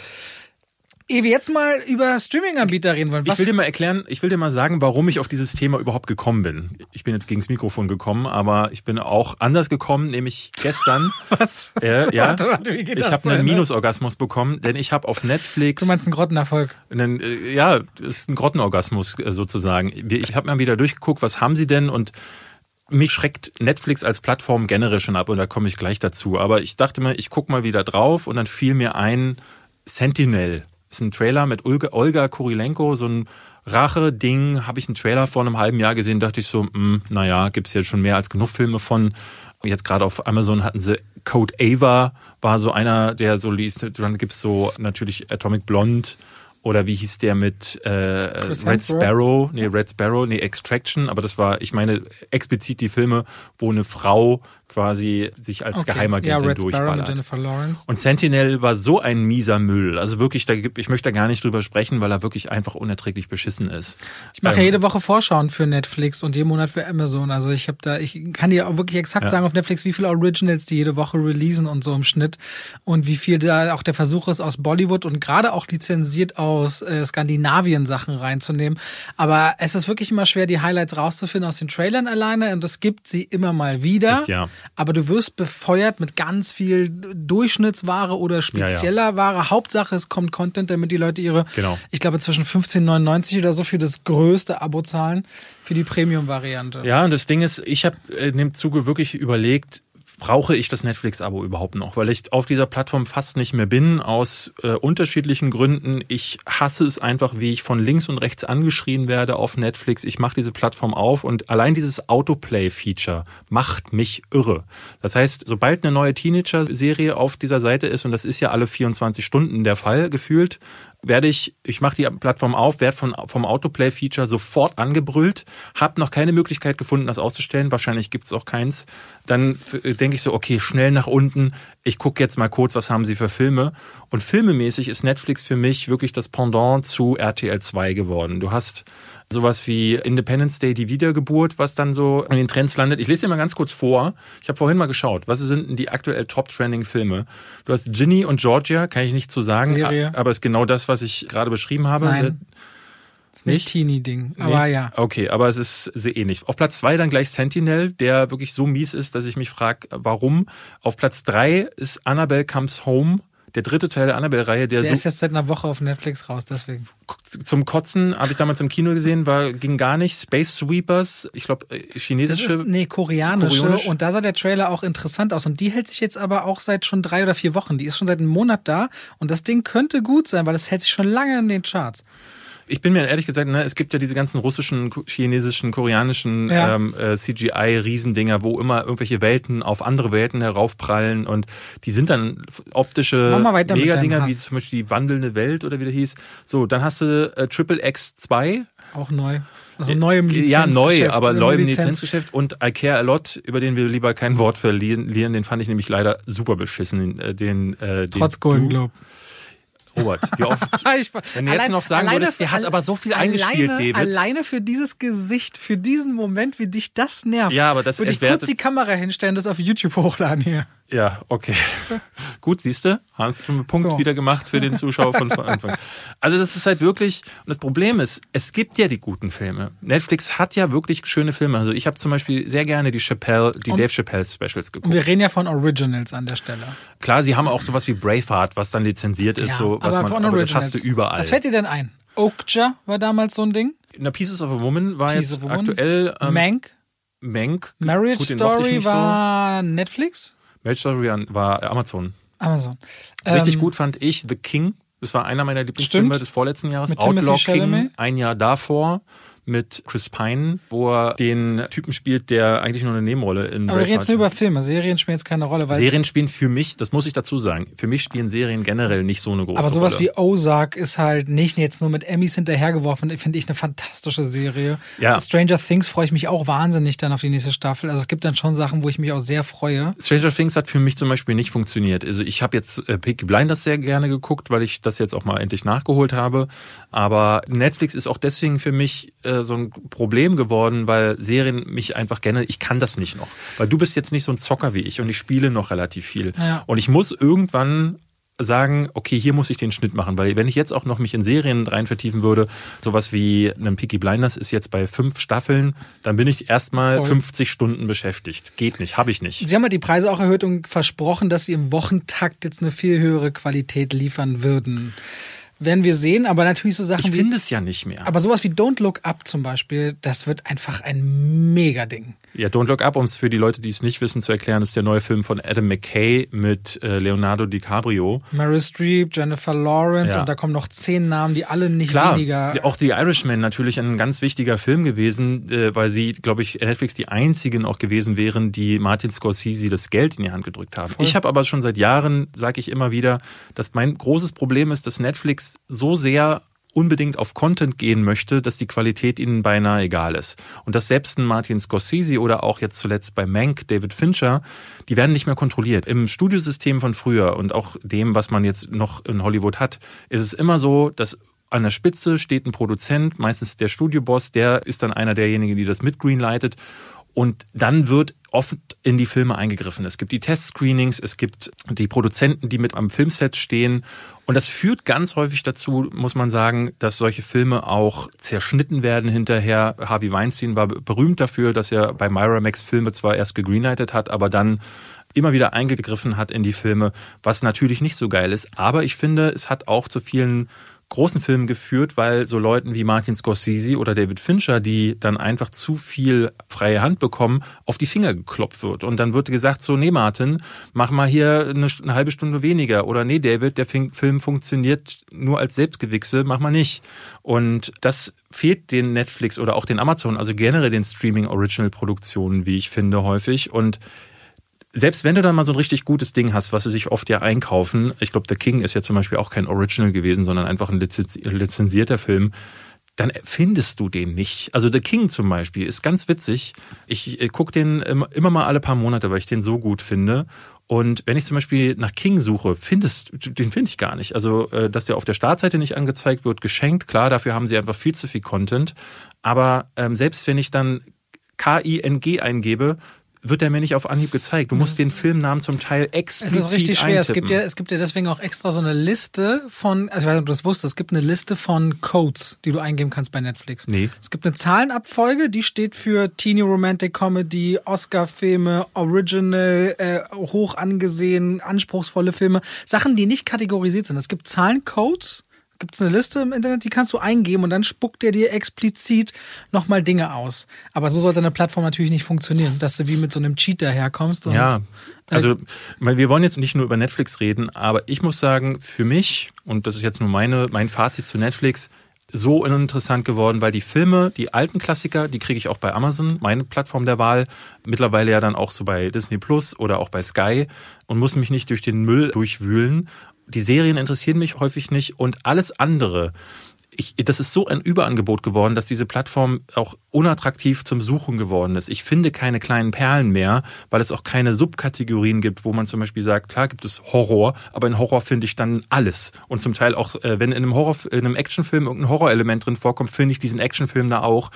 Ehe wir jetzt mal über Streaming-Anbieter reden wollen.
Was? Ich will dir mal erklären, ich will dir mal sagen, warum ich auf dieses Thema überhaupt gekommen bin. Ich bin jetzt gegens Mikrofon gekommen, aber ich bin auch anders gekommen, nämlich gestern. [LAUGHS]
Was?
Äh, ja, [LAUGHS] warte, warte, wie geht ich habe einen Minusorgasmus bekommen, denn ich habe auf Netflix.
Du meinst einen Grottenerfolg?
Einen, äh, ja, ist ein Grottenorgasmus äh, sozusagen. Ich habe mal wieder durchgeguckt, was haben sie denn und mich schreckt Netflix als Plattform generell schon ab und da komme ich gleich dazu. Aber ich dachte mir, ich guck mal wieder drauf und dann fiel mir ein Sentinel ist ein Trailer mit Olga, Olga Kurilenko, so ein Rache-Ding. Habe ich einen Trailer vor einem halben Jahr gesehen, dachte ich so, mh, hm, naja, gibt es jetzt schon mehr als genug Filme von. Jetzt gerade auf Amazon hatten sie Code Ava, war so einer, der so lief. Dann gibt's so natürlich Atomic Blonde oder wie hieß der mit äh, Red Sparrow? Nee, Red Sparrow, nee, Extraction, aber das war, ich meine, explizit die Filme, wo eine Frau quasi sich als okay. Geheimagentin ja, durchballert. Und Sentinel war so ein mieser Müll. Also wirklich, da, ich möchte da gar nicht drüber sprechen, weil er wirklich einfach unerträglich beschissen ist.
Ich mache ähm, ja jede Woche Vorschauen für Netflix und jeden Monat für Amazon. Also ich habe da, ich kann dir auch wirklich exakt ja. sagen auf Netflix, wie viele Originals die jede Woche releasen und so im Schnitt und wie viel da auch der Versuch ist aus Bollywood und gerade auch lizenziert aus äh, Skandinavien Sachen reinzunehmen. Aber es ist wirklich immer schwer, die Highlights rauszufinden aus den Trailern alleine und es gibt sie immer mal wieder.
Ist, ja
aber du wirst befeuert mit ganz viel Durchschnittsware oder spezieller ja, ja. Ware. Hauptsache, es kommt Content, damit die Leute ihre,
genau.
ich glaube, zwischen 15,99 oder so für das größte Abo zahlen, für die Premium-Variante.
Ja, und das Ding ist, ich habe äh, in dem Zuge wirklich überlegt, brauche ich das Netflix-Abo überhaupt noch? Weil ich auf dieser Plattform fast nicht mehr bin, aus äh, unterschiedlichen Gründen. Ich hasse es einfach, wie ich von links und rechts angeschrien werde auf Netflix. Ich mache diese Plattform auf und allein dieses Autoplay-Feature macht mich irre. Das heißt, sobald eine neue Teenager-Serie auf dieser Seite ist, und das ist ja alle 24 Stunden der Fall gefühlt, werde ich, ich mache die Plattform auf, werde von, vom Autoplay-Feature sofort angebrüllt, habe noch keine Möglichkeit gefunden, das auszustellen, wahrscheinlich gibt es auch keins. Dann äh, denke ich so, okay, schnell nach unten, ich gucke jetzt mal kurz, was haben sie für Filme. Und filmemäßig ist Netflix für mich wirklich das Pendant zu RTL 2 geworden. Du hast sowas wie Independence Day, die Wiedergeburt, was dann so in den Trends landet. Ich lese dir mal ganz kurz vor. Ich habe vorhin mal geschaut, was sind denn die aktuell Top-Trending-Filme? Du hast Ginny und Georgia, kann ich nicht zu so sagen,
Serie.
aber ist genau das, was ich gerade beschrieben habe.
Nein. Ist nicht Teenie-Ding, aber nee. ja.
Okay, aber es ist sehr ähnlich. Auf Platz zwei dann gleich Sentinel, der wirklich so mies ist, dass ich mich frage, warum. Auf Platz drei ist Annabelle Comes Home der dritte Teil der Annabelle-Reihe, der,
der
so
ist jetzt seit einer Woche auf Netflix raus, deswegen.
Zum Kotzen habe ich damals im Kino gesehen, war ging gar nicht. Space Sweepers, ich glaube äh, chinesische. Das
ist, nee, koreanische. Koreanisch. Und da sah der Trailer auch interessant aus. Und die hält sich jetzt aber auch seit schon drei oder vier Wochen. Die ist schon seit einem Monat da. Und das Ding könnte gut sein, weil das hält sich schon lange in den Charts
ich bin mir ehrlich gesagt, ne, es gibt ja diese ganzen russischen, chinesischen, koreanischen ja. ähm, äh, CGI-Riesendinger, wo immer irgendwelche Welten auf andere Welten heraufprallen und die sind dann optische Megadinger, wie zum Beispiel die wandelnde Welt oder wie der hieß. So, dann hast du äh, Triple X 2.
Auch neu. Also neu im
Lizenzgeschäft. Ja, neu, aber neu im Lizenzgeschäft. Und I Care A Lot, über den wir lieber kein Wort verlieren, den fand ich nämlich leider super beschissen. Den, äh, den,
äh, Trotz Golden Globe.
Robert, wie oft, [LAUGHS] wenn du jetzt noch sagen würdest, der hat aber so viel alleine, eingespielt, David.
Alleine für dieses Gesicht, für diesen Moment, wie dich das nervt,
ja, aber das
würde ich kurz die Kamera hinstellen, das auf YouTube hochladen hier.
Ja, okay. [LAUGHS] Gut, siehst du, hast du einen Punkt so. wieder gemacht für den Zuschauer von Anfang. Also das ist halt wirklich, und das Problem ist, es gibt ja die guten Filme. Netflix hat ja wirklich schöne Filme. Also ich habe zum Beispiel sehr gerne die Chappelle, die und, Dave Chappelle Specials geguckt. Und
wir reden ja von Originals an der Stelle.
Klar, sie haben auch sowas wie Braveheart, was dann lizenziert ist, ja, so was aber man, aber das hast du überall.
Was fällt dir denn ein? Okja war damals so ein Ding.
Na, Pieces of a Woman war Pieces jetzt aktuell.
Ähm, Mank.
Mank.
Marriage Gut, Story war so. Netflix.
Marriage Story war Amazon.
Amazon.
Richtig ähm, gut fand ich The King Das war einer meiner Lieblingsfilme des vorletzten Jahres.
Mit
Outlaw? King, ein Jahr davor mit Chris Pine, wo er den Typen spielt, der eigentlich nur eine Nebenrolle in
Aber wir reden
Braveheart
jetzt nur über Filme. Serien spielen jetzt keine Rolle, weil.
Serien spielen für mich, das muss ich dazu sagen, für mich spielen Serien generell nicht so eine große
aber sowas
Rolle.
wie Ozark ist halt nicht jetzt nur mit Emmys hinterhergeworfen, finde ich eine fantastische Serie.
Ja.
Stranger Things freue ich mich auch wahnsinnig dann auf die nächste Staffel. Also es gibt dann schon Sachen, wo ich mich auch sehr freue.
Stranger Things hat für mich zum Beispiel nicht funktioniert. Also ich habe jetzt äh, Peaky Blinders sehr gerne geguckt, weil ich das jetzt auch mal endlich nachgeholt habe. Aber Netflix ist auch deswegen für mich äh, so ein Problem geworden, weil Serien mich einfach gerne, ich kann das nicht noch. Weil du bist jetzt nicht so ein Zocker wie ich und ich spiele noch relativ viel.
Ja.
Und ich muss irgendwann sagen, okay, hier muss ich den Schnitt machen, weil wenn ich jetzt auch noch mich in Serien rein vertiefen würde, sowas wie ein Peaky Blinders ist jetzt bei fünf Staffeln, dann bin ich erstmal
Voll.
50 Stunden beschäftigt. Geht nicht, habe ich nicht.
Sie haben halt die Preise auch erhöht und versprochen, dass sie im Wochentakt jetzt eine viel höhere Qualität liefern würden. Werden wir sehen, aber natürlich so Sachen
Ich
wie.
finde es ja nicht mehr.
Aber sowas wie Don't Look Up zum Beispiel, das wird einfach ein Mega-Ding.
Ja, Don't Look Up, um es für die Leute, die es nicht wissen, zu erklären, ist der neue Film von Adam McKay mit äh, Leonardo DiCaprio.
Meryl Streep, Jennifer Lawrence
Ja.
und da kommen noch zehn Namen, die alle nicht
Klar,
weniger.
auch The Irishman natürlich ein ganz wichtiger Film gewesen, äh, weil sie, glaube ich, Netflix die einzigen auch gewesen wären, die Martin Scorsese das Geld in die Hand gedrückt haben. Ich habe aber schon seit Jahren, sage ich immer wieder, dass mein großes Problem ist, dass Netflix so sehr unbedingt auf Content gehen möchte, dass die Qualität ihnen beinahe egal ist. Und dass selbst ein Martin Scorsese oder auch jetzt zuletzt bei Mank David Fincher, die werden nicht mehr kontrolliert. Im Studiosystem von früher und auch dem, was man jetzt noch in Hollywood hat, ist es immer so, dass an der Spitze steht ein Produzent, meistens der Studioboss, der ist dann einer derjenigen, die das mit greenlightet. Und dann wird oft in die Filme eingegriffen. Es gibt die Testscreenings, es gibt die Produzenten, die mit am Filmset stehen. Und das führt ganz häufig dazu, muss man sagen, dass solche Filme auch zerschnitten werden hinterher. Harvey Weinstein war berühmt dafür, dass er bei Miramax Filme zwar erst gegreenlightet hat, aber dann immer wieder eingegriffen hat in die Filme, was natürlich nicht so geil ist. Aber ich finde, es hat auch zu vielen großen Filmen geführt, weil so Leuten wie Martin Scorsese oder David Fincher, die dann einfach zu viel freie Hand bekommen, auf die Finger geklopft wird. Und dann wird gesagt, so, nee, Martin, mach mal hier eine, eine halbe Stunde weniger. Oder nee, David, der Film funktioniert nur als Selbstgewichse, mach mal nicht. Und das fehlt den Netflix oder auch den Amazon, also generell den Streaming-Original-Produktionen, wie ich finde, häufig. Und selbst wenn du dann mal so ein richtig gutes Ding hast, was sie sich oft ja einkaufen, ich glaube, The King ist ja zum Beispiel auch kein Original gewesen, sondern einfach ein lizenzi- lizenzierter Film, dann findest du den nicht. Also The King zum Beispiel ist ganz witzig. Ich gucke den immer, immer mal alle paar Monate, weil ich den so gut finde. Und wenn ich zum Beispiel nach King suche, findest, den finde ich gar nicht. Also, äh, dass der auf der Startseite nicht angezeigt wird, geschenkt. Klar, dafür haben sie einfach viel zu viel Content. Aber ähm, selbst wenn ich dann K-I-N-G eingebe, wird der mir nicht auf Anhieb gezeigt. Du musst den Filmnamen zum Teil
Es
explizit
ist richtig schwer. Es
eintippen.
gibt, ja, es gibt ja deswegen auch extra so eine Liste von, also ich weiß nicht, ob du das wusstest, es gibt eine Liste von Codes, die du eingeben kannst bei Netflix.
Nee.
Es gibt eine Zahlenabfolge, die steht für Teeny Romantic Comedy, Oscar-Filme, Original, äh, hoch angesehen, anspruchsvolle Filme, Sachen, die nicht kategorisiert sind. Es gibt Zahlencodes, gibt es eine Liste im Internet, die kannst du eingeben und dann spuckt er dir explizit nochmal Dinge aus. Aber so sollte eine Plattform natürlich nicht funktionieren, dass du wie mit so einem Cheat daherkommst. Und,
Ja, also weil wir wollen jetzt nicht nur über Netflix reden, aber ich muss sagen, für mich, und das ist jetzt nur meine, mein Fazit zu Netflix, so uninteressant geworden, weil die Filme, die alten Klassiker, die kriege ich auch bei Amazon, meine Plattform der Wahl, mittlerweile ja dann auch so bei Disney Plus oder auch bei Sky und muss mich nicht durch den Müll durchwühlen. Die Serien interessieren mich häufig nicht und alles andere, ich, das ist so ein Überangebot geworden, dass diese Plattform auch unattraktiv zum Suchen geworden ist. Ich finde keine kleinen Perlen mehr, weil es auch keine Subkategorien gibt, wo man zum Beispiel sagt, klar gibt es Horror, aber in Horror finde ich dann alles. Und zum Teil auch, äh, wenn in einem Horror, in einem Actionfilm irgendein Horrorelement drin vorkommt, finde ich diesen Actionfilm da auch.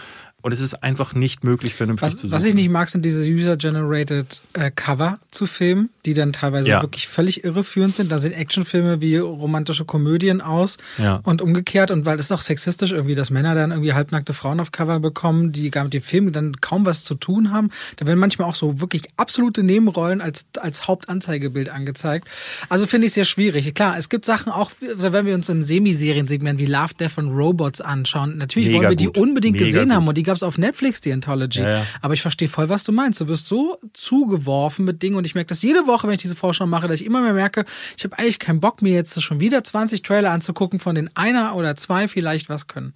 Und es ist einfach nicht möglich, vernünftig zu
Was,
suchen.
was ich nicht mag, sind diese User-Generated äh, Cover zu Filmen, die dann teilweise
Ja.
wirklich völlig irreführend sind. Da sehen Actionfilme wie romantische Komödien aus
Ja.
und umgekehrt. Und weil es auch sexistisch irgendwie, dass Männer dann irgendwie halbnackte Frauen auf Cover bekommen, die gar mit dem Film dann kaum was zu tun haben. Da werden manchmal auch so wirklich absolute Nebenrollen als, als Hauptanzeigebild angezeigt. Also finde ich sehr schwierig. Klar, es gibt Sachen auch, wenn wir uns im Semiserien-Segment wie Love, Death and Robots anschauen. Natürlich
Mega
wollen wir die
gut.
unbedingt
Mega
gesehen
gut.
haben und die glaube, es auf Netflix, die Anthology.
Ja, ja.
Aber ich verstehe voll, was du meinst. Du wirst so zugeworfen mit Dingen und ich merke das jede Woche, wenn ich diese Vorschau mache, dass ich immer mehr merke, ich habe eigentlich keinen Bock, mir jetzt schon wieder 20 Trailer anzugucken, von denen einer oder zwei vielleicht was können.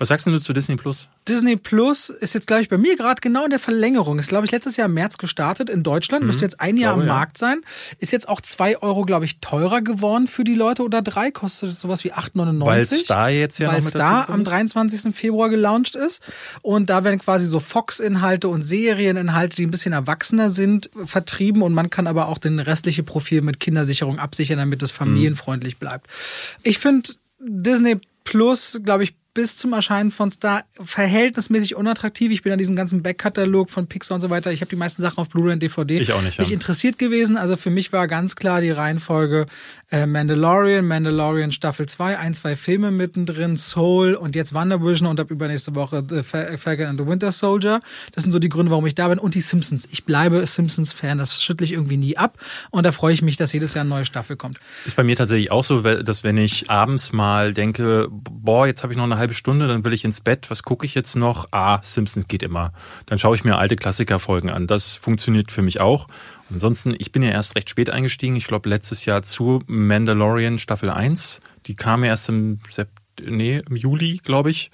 Was sagst du zu Disney Plus?
Disney Plus ist jetzt, glaube ich, bei mir gerade genau in der Verlängerung. Ist, glaube ich, letztes Jahr im März gestartet in Deutschland. Müsste jetzt ein Jahr
Mhm. Glaube,
am
ja.
Markt sein. Ist jetzt auch zwei Euro, glaube ich, teurer geworden für die Leute oder drei. Kostet sowas wie 8,99.
Weil Star jetzt ja
Weil Star
dazu
am
kommt.
23. Februar gelauncht ist. Und da werden quasi so Fox-Inhalte und Serieninhalte, die ein bisschen erwachsener sind, vertrieben. Und man kann aber auch den restliche Profil mit Kindersicherung absichern, damit es familienfreundlich bleibt. Ich finde Disney Plus, glaube ich, bis zum Erscheinen von Star verhältnismäßig unattraktiv. Ich bin an diesem ganzen Backkatalog von Pixar und so weiter. Ich habe die meisten Sachen auf Blu-ray und DVD.
Ich auch nicht, ja.
Nicht interessiert gewesen. Also für mich war ganz klar die Reihenfolge äh, Mandalorian, Mandalorian Staffel 2, ein, zwei Filme mittendrin, Soul und jetzt WandaVision und ab übernächste Woche The Fa- Falcon and the Winter Soldier. Das sind so die Gründe, warum ich da bin. Und die Simpsons. Ich bleibe Simpsons-Fan. Das schüttle ich irgendwie nie ab. Und da freue ich mich, dass jedes Jahr eine neue Staffel kommt.
Ist bei mir tatsächlich auch so, dass wenn ich abends mal denke, boah, jetzt habe ich noch eine halbe Stunde, dann will ich ins Bett, was gucke ich jetzt noch? Ah, Simpsons geht immer. Dann schaue ich mir alte Klassikerfolgen an. Das funktioniert für mich auch. Ansonsten, ich bin ja erst recht spät eingestiegen. Ich glaube, letztes Jahr zu Mandalorian Staffel 1. Die kam ja erst im, Sept nee, im Juli, glaube ich,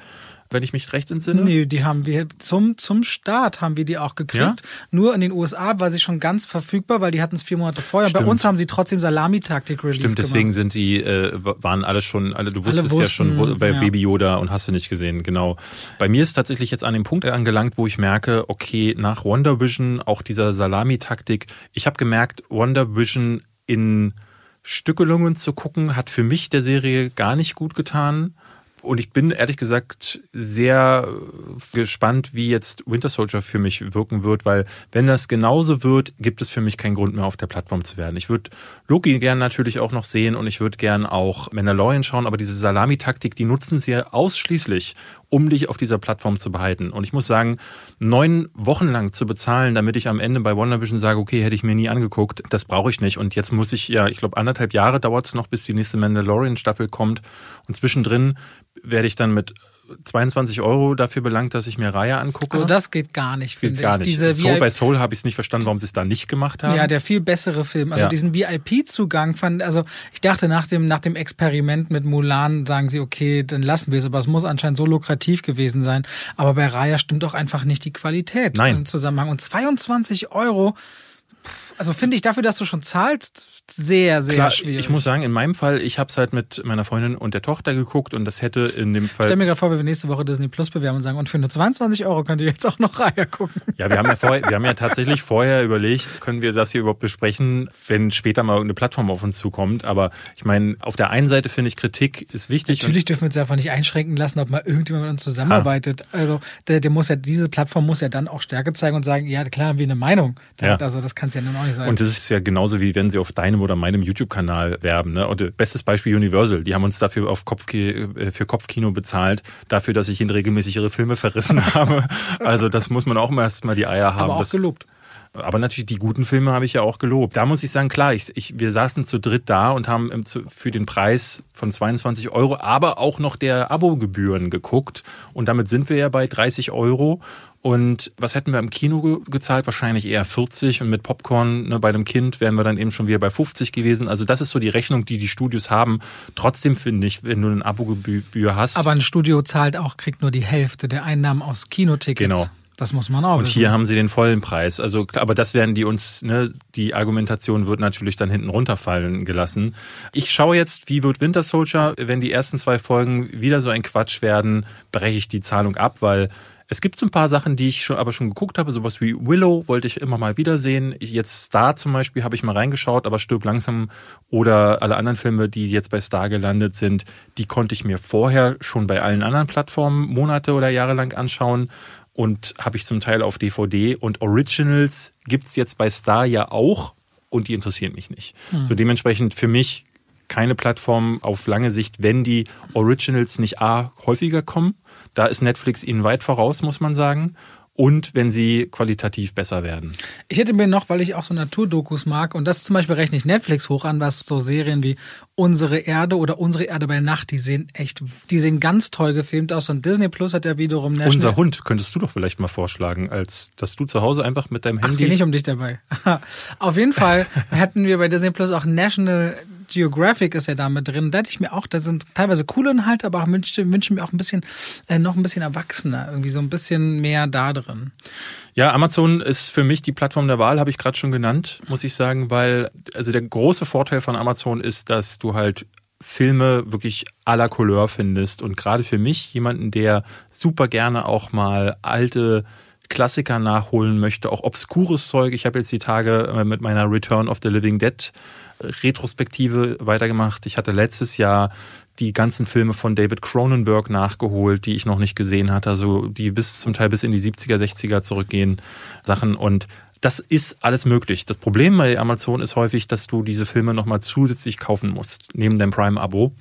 wenn ich mich recht entsinne.
Nee, die haben wir zum, zum Start haben wir die auch gekriegt.
Ja?
Nur in den USA war sie schon ganz verfügbar, weil die hatten es vier Monate vorher. Bei
Stimmt.
uns haben sie trotzdem Salamitaktik release
Stimmt, deswegen
gemacht.
sind die, äh, waren alle schon, alle, du wusstest
Alle
ja schon, wo,
wussten,
bei
ja.
Baby Yoda und hast du nicht gesehen, genau. Bei mir ist tatsächlich jetzt an dem Punkt angelangt, wo ich merke, okay, nach Wonder Vision, auch dieser Salami-Taktik, ich habe gemerkt, Wonder Vision in Stückelungen zu gucken, hat für mich der Serie gar nicht gut getan. Und ich bin ehrlich gesagt sehr äh, gespannt, wie jetzt Winter Soldier für mich wirken wird, weil wenn das genauso wird, gibt es für mich keinen Grund mehr auf der Plattform zu werden. Ich würde Loki gern natürlich auch noch sehen und ich würde gern auch Mandalorian schauen, aber diese Salami-Taktik, die nutzen sie ja ausschließlich, um dich auf dieser Plattform zu behalten. Und ich muss sagen, neun Wochen lang zu bezahlen, damit ich am Ende bei WandaVision sage, okay, hätte ich mir nie angeguckt, das brauche ich nicht. Und jetzt muss ich ja, ich glaube, anderthalb Jahre dauert es noch, bis die nächste Mandalorian-Staffel kommt. Und zwischendrin werde ich dann mit 22 Euro dafür belangt, dass ich mir Reihe angucke.
Also das geht gar nicht,
geht
finde
gar
ich.
nicht.
Diese
Soul bei Soul habe ich es nicht verstanden, warum sie es da nicht gemacht haben.
Ja, der viel bessere Film. Also
Ja.
diesen VIP-Zugang fand, also ich dachte nach dem, nach dem Experiment mit Mulan sagen sie, okay, dann lassen wir es, aber es muss anscheinend so lukrativ gewesen sein. Aber bei Raya stimmt doch einfach nicht die Qualität
Nein.
im Zusammenhang. Und 22 Euro, also finde ich dafür, dass du schon zahlst, sehr, sehr
Klar,
schwierig.
ich muss sagen, in meinem Fall, ich habe es halt mit meiner Freundin und der Tochter geguckt und das hätte in dem
Ich
Fall.
mir gerade vor, wie wir nächste Woche Disney Plus bewerben und sagen, und für nur 22 Euro könnt ihr jetzt auch noch Raya gucken.
Ja, wir haben ja vorher, wir haben ja tatsächlich vorher überlegt, können wir das hier überhaupt besprechen, wenn später mal irgendeine Plattform auf uns zukommt. Aber ich meine, auf der einen Seite finde ich, Kritik ist wichtig.
Natürlich dürfen wir uns einfach nicht einschränken lassen, ob mal irgendjemand mit uns zusammenarbeitet. Also der, der muss ja, diese Plattform muss ja dann auch Stärke zeigen und sagen, ja klar, haben wir eine Meinung.
Ja.
Also das kann es ja nun auch nicht sein.
Und das ist ja genauso wie wenn sie auf deinem oder meinem YouTube-Kanal werben. Ne? Und äh, bestes Beispiel Universal. Die haben uns dafür auf Kopfki äh, für Kopfkino bezahlt, dafür, dass ich ihnen regelmäßig ihre Filme verrissen [LAUGHS] habe. Also das muss man auch mal erst mal die Eier haben.
aber auch
das,
gelobt.
aber natürlich die guten Filme habe ich ja auch gelobt. Da muss ich sagen, klar, ich, ich, wir saßen zu dritt da und haben zu- für den Preis von 22 Euro, aber auch noch der Abogebühren geguckt. Und damit sind wir ja bei 30 Euro. Und was hätten wir im Kino ge gezahlt? Wahrscheinlich eher 40. Und mit Popcorn ne, bei einem Kind wären wir dann eben schon wieder bei 50 gewesen. Also das ist so die Rechnung, die die Studios haben. Trotzdem finde ich, wenn du eine Abogebühr hast.
Aber ein Studio zahlt auch, kriegt nur die Hälfte der Einnahmen aus Kinotickets.
Genau.
Das muss man auch
Und
wissen.
hier haben sie den vollen Preis. Also, aber das werden die uns, ne, die Argumentation wird natürlich dann hinten runterfallen gelassen. Ich schaue jetzt, wie wird Winter Soldier, wenn die ersten zwei Folgen wieder so ein Quatsch werden, breche ich die Zahlung ab, weil es gibt so ein paar Sachen, die ich schon, aber schon geguckt habe, sowas wie Willow wollte ich immer mal wiedersehen. Jetzt Star zum Beispiel habe ich mal reingeschaut, aber Stirb langsam oder alle anderen Filme, die jetzt bei Star gelandet sind, die konnte ich mir vorher schon bei allen anderen Plattformen Monate oder Jahre lang anschauen und habe ich zum Teil auf DVD und Originals gibt's jetzt bei Star ja auch und die interessieren mich nicht. So dementsprechend für mich keine Plattform auf lange Sicht, wenn die Originals nicht A häufiger kommen. Da ist Netflix ihnen weit voraus, muss man sagen. und wenn sie qualitativ besser werden.
Ich hätte mir noch, weil ich auch so Naturdokus mag, und das zum Beispiel rechne ich Netflix hoch an, was so Serien wie Unsere Erde oder Unsere Erde bei Nacht, die sehen echt, die sehen ganz toll gefilmt aus. Und Disney Plus hat ja wiederum
National Unser Hund könntest du doch vielleicht mal vorschlagen, als dass du zu Hause einfach mit deinem Handy.
Ach, es geht nicht um dich dabei. [LAUGHS] Auf jeden Fall hatten wir bei Disney Plus auch National Geographic ist ja da mit drin. Da hätte ich mir auch, da sind teilweise coole Inhalte, aber auch wünsche, wünsche mir auch ein bisschen, äh, noch ein bisschen erwachsener, irgendwie so ein bisschen mehr da drin.
Ja, Amazon ist für mich die Plattform der Wahl, habe ich gerade schon genannt, muss ich sagen, weil, also der große Vorteil von Amazon ist, dass du halt Filme wirklich la Couleur findest. Und gerade für mich, jemanden, der super gerne auch mal alte Klassiker nachholen möchte, auch obskures Zeug. Ich habe jetzt die Tage äh, mit meiner Return of the Living Dead Retrospektive weitergemacht. Ich hatte letztes Jahr die ganzen Filme von David Cronenberg nachgeholt, die ich noch nicht gesehen hatte, also die bis zum Teil bis in die 70er, 60er zurückgehen Sachen und das ist alles möglich. Das Problem bei Amazon ist häufig, dass du diese Filme nochmal zusätzlich kaufen musst, neben deinem Prime-Abo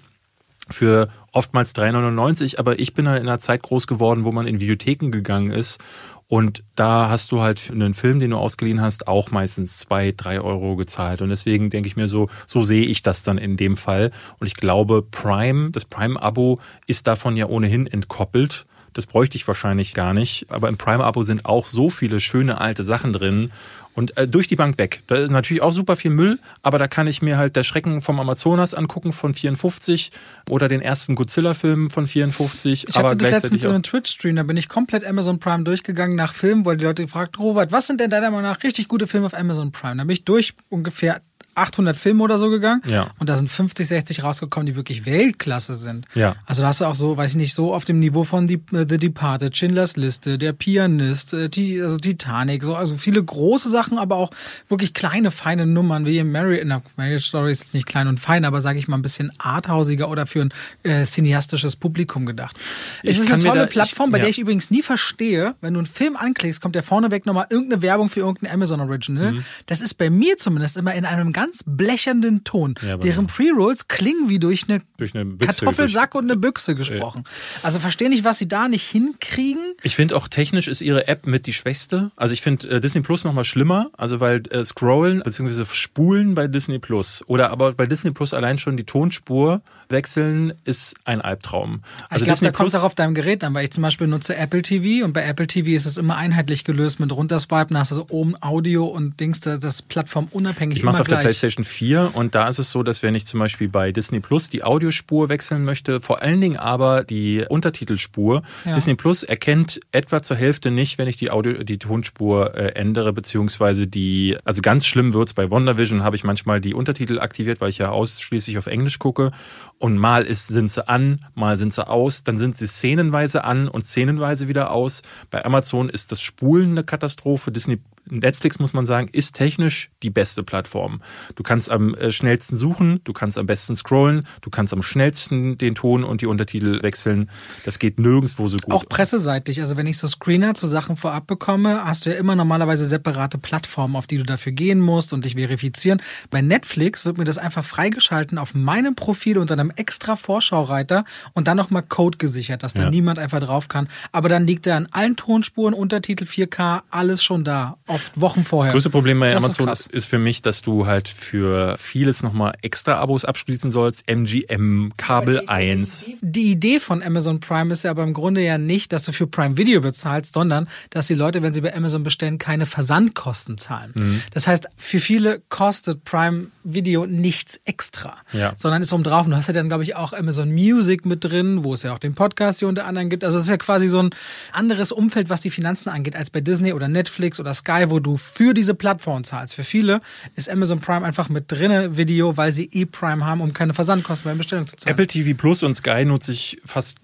für oftmals 3,99. Aber ich bin halt in einer Zeit groß geworden, wo man in Videotheken gegangen ist und da hast du halt einen Film, den du ausgeliehen hast, auch meistens zwei, drei Euro gezahlt. Und deswegen denke ich mir so, so sehe ich das dann in dem Fall. Und ich glaube, Prime, das Prime-Abo ist davon ja ohnehin entkoppelt. Das bräuchte ich wahrscheinlich gar nicht. Aber im Prime-Abo sind auch so viele schöne alte Sachen drin. Und äh, durch die Bank weg. Da ist natürlich auch super viel Müll, aber da kann ich mir halt der Schrecken vom Amazonas angucken von 54 oder den ersten Godzilla-Film von 54.
Ich hatte das letztens in einem Twitch-Stream, da bin ich komplett Amazon Prime durchgegangen nach Filmen, weil die Leute gefragt, Robert, was sind denn deiner Meinung nach richtig gute Filme auf Amazon Prime? Da bin ich durch ungefähr 800 Filme oder so gegangen.
Ja.
Und da sind 50, 60 rausgekommen, die wirklich Weltklasse sind.
Ja.
Also da hast du auch so, weiß ich nicht, so auf dem Niveau von The, äh, The Departed, Schindlers Liste, Der Pianist, äh, also Titanic, so, also viele große Sachen, aber auch wirklich kleine, feine Nummern, wie in Mary, in der Marriage Story ist nicht klein und fein, aber sage ich mal ein bisschen arthausiger oder für ein äh, cineastisches Publikum gedacht. Ich es ist eine tolle da, Plattform, ich, bei ja. der ich übrigens nie verstehe, wenn du einen Film anklickst, kommt der vorneweg nochmal irgendeine Werbung für irgendein Amazon Original. Mhm. Das ist bei mir zumindest immer in einem ganz ganz blechernden Ton. Ja, deren Pre-Rolls klingen wie durch eine, durch eine Büchse, Kartoffelsack durch, und eine Büchse gesprochen. Ja. Also verstehe nicht, was sie da nicht hinkriegen.
Ich finde auch technisch ist ihre App mit die schwächste. Also ich finde äh, Disney Plus nochmal schlimmer. Also weil äh, Scrollen bzw. Spulen bei Disney Plus oder aber bei Disney Plus allein schon die Tonspur wechseln ist ein Albtraum.
Also ich glaube, da kommt es auch auf deinem Gerät an, weil ich zum Beispiel nutze Apple TV und bei Apple TV ist es immer einheitlich gelöst mit runterswipen, hast du so oben Audio und Dings, das, das Plattform unabhängig.
Ich mache auf gleich. der PlayStation 4 und da ist es so, dass wenn ich zum Beispiel bei Disney Plus die Audiospur wechseln möchte, vor allen Dingen aber die Untertitelspur, ja. Disney Plus erkennt etwa zur Hälfte nicht, wenn ich die Audio, die Tonspur äh, ändere, beziehungsweise die, also ganz schlimm wird's bei WandaVision, habe ich manchmal die Untertitel aktiviert, weil ich ja ausschließlich auf Englisch gucke und mal ist, sind sie an, mal sind sie aus, dann sind sie szenenweise an und szenenweise wieder aus. Bei Amazon ist das Spulen eine Katastrophe. Disney Netflix, muss man sagen, ist technisch die beste Plattform. Du kannst am äh, schnellsten suchen, du kannst am besten scrollen, du kannst am schnellsten den Ton und die Untertitel wechseln. Das geht nirgendwo so gut.
Auch presseseitig. Also wenn ich so Screener zu Sachen vorab bekomme, hast du ja immer normalerweise separate Plattformen, auf die du dafür gehen musst und dich verifizieren. Bei Netflix wird mir das einfach freigeschalten auf meinem Profil unter einem extra Vorschaureiter und dann nochmal Code gesichert, dass da ja. niemand einfach drauf kann. Aber dann liegt da an allen Tonspuren, Untertitel 4K, alles schon da oft Wochen vorher.
Das größte Problem bei das Amazon ist, ist, für mich, dass du halt für vieles nochmal extra Abos abschließen sollst. MGM, Kabel die, 1.
Die Idee von Amazon Prime ist ja aber im Grunde ja nicht, dass du für Prime Video bezahlst, sondern dass die Leute, wenn sie bei Amazon bestellen, keine Versandkosten zahlen. Mhm. Das heißt, für viele kostet Prime Video nichts extra,
ja.
sondern ist oben drauf. Und du hast ja dann, glaube ich, auch Amazon Music mit drin, wo es ja auch den Podcast hier unter anderem gibt. Also es ist ja quasi so ein anderes Umfeld, was die Finanzen angeht, als bei Disney oder Netflix oder Sky, wo du für diese Plattform zahlst. Für viele ist Amazon Prime einfach mit drinne Video, weil sie eh Prime haben, um keine Versandkosten bei Bestellung zu zahlen.
Apple TV Plus und Sky nutze ich fast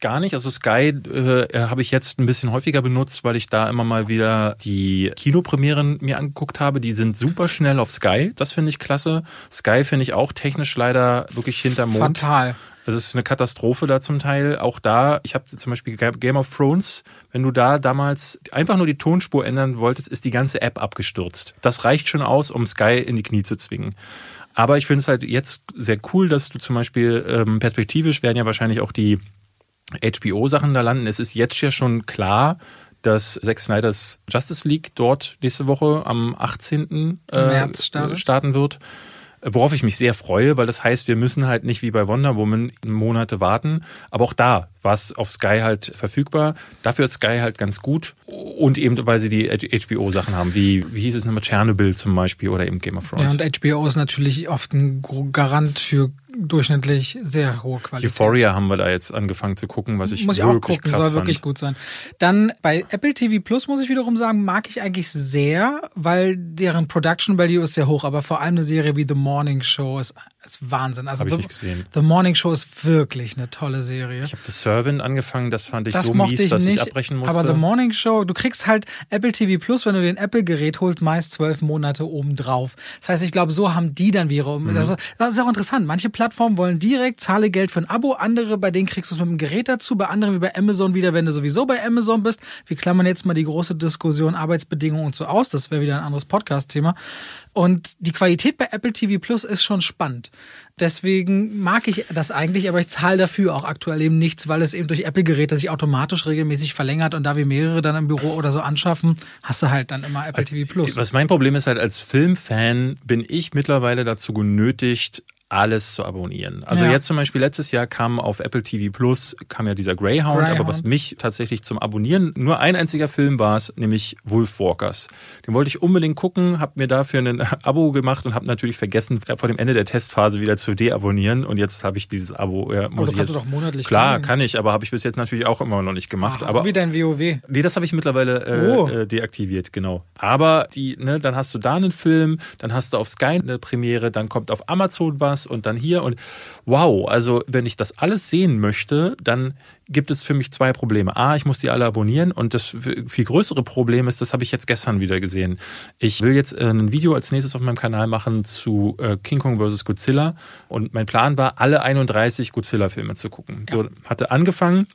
gar nicht. Also Sky äh, habe ich jetzt ein bisschen häufiger benutzt, weil ich da immer mal wieder die Kinopremieren mir angeguckt habe. Die sind super schnell auf Sky. Das finde ich klasse. Sky finde ich auch technisch leider wirklich hinterm Mond.
Fatal.
Das ist eine Katastrophe da zum Teil. Auch da, ich habe zum Beispiel Game of Thrones, wenn du da damals einfach nur die Tonspur ändern wolltest, ist die ganze App abgestürzt. Das reicht schon aus, um Sky in die Knie zu zwingen. Aber ich finde es halt jetzt sehr cool, dass du zum Beispiel ähm, perspektivisch werden ja wahrscheinlich auch die HBO-Sachen da landen. Es ist jetzt ja schon klar, dass Zack Snyders Justice League dort nächste Woche am 18. Äh,
März startet.
starten wird. Worauf ich mich sehr freue, weil das heißt, wir müssen halt nicht wie bei Wonder Woman Monate warten. Aber auch da war es auf Sky halt verfügbar. Dafür ist Sky halt ganz gut. Und eben, weil sie die HBO-Sachen haben, wie, wie hieß es nochmal, Chernobyl zum Beispiel oder eben Game of Thrones.
Ja, und HBO ist natürlich oft ein Garant für durchschnittlich sehr hohe Qualität.
Euphoria haben wir da jetzt angefangen zu gucken, was ich
muss ich
wirklich
auch gucken,
krass
soll
fand.
wirklich gut sein. Dann bei Apple TV Plus muss ich wiederum sagen, mag ich eigentlich sehr, weil deren Production Value ist sehr hoch, aber vor allem eine Serie wie The Morning Show ist, ist Wahnsinn. Also
Hab ich
The,
nicht gesehen.
The Morning Show ist wirklich eine tolle Serie.
Ich habe The Servant angefangen, das fand ich
das
so mies,
ich
dass
nicht,
ich abbrechen musste.
aber The Morning Show, du kriegst halt Apple TV Plus, wenn du den Apple-Gerät holst, meist zwölf Monate obendrauf. Das heißt, ich glaube, so haben die dann wiederum,
Mhm.
das, ist- das ist auch interessant. Manche Plattformen wollen direkt, zahle Geld für ein Abo, andere, bei denen kriegst du es mit dem Gerät dazu, bei anderen wie bei Amazon wieder, wenn du sowieso bei Amazon bist. Wir klammern jetzt mal die große Diskussion Arbeitsbedingungen und so aus, das wäre wieder ein anderes Podcast-Thema. Und die Qualität bei Apple TV Plus ist schon spannend. Deswegen mag ich das eigentlich, aber ich zahle dafür auch aktuell eben nichts, weil es eben durch Apple-Geräte sich automatisch regelmäßig verlängert und da wir mehrere dann im Büro oder so anschaffen, hast du halt dann immer Apple TV Plus.
Was mein Problem ist halt, als Filmfan bin ich mittlerweile dazu genötigt, alles zu abonnieren. Also
Ja.
jetzt zum Beispiel letztes Jahr kam auf Apple TV Plus kam ja dieser Greyhound,
Greyhound.
aber was mich tatsächlich zum Abonnieren nur ein einziger Film war es, nämlich Wolfwalkers. Den wollte ich unbedingt gucken, habe mir dafür ein [LAUGHS] Abo gemacht und habe natürlich vergessen vor dem Ende der Testphase wieder zu deabonnieren und jetzt habe ich dieses Abo. Ja, muss
du
ich
kannst
jetzt,
du doch monatlich
Klar,
kündigen.
kann ich, aber habe ich bis jetzt natürlich auch immer noch nicht gemacht.
Ach,
aber
so wie dein WoW.
Nee, das habe ich mittlerweile äh,
Oh.
äh, deaktiviert, genau. Aber die, ne, dann hast du da einen Film, dann hast du auf Sky eine Premiere, dann kommt auf Amazon was und dann hier und wow, also wenn ich das alles sehen möchte, dann gibt es für mich zwei Probleme. A, ich muss die alle abonnieren und das viel größere Problem ist, das habe ich jetzt gestern wieder gesehen. Ich will jetzt äh, ein Video als nächstes auf meinem Kanal machen zu äh, King Kong vs. Godzilla und mein Plan war, alle 31 Godzilla-Filme zu gucken. So hatte angefangen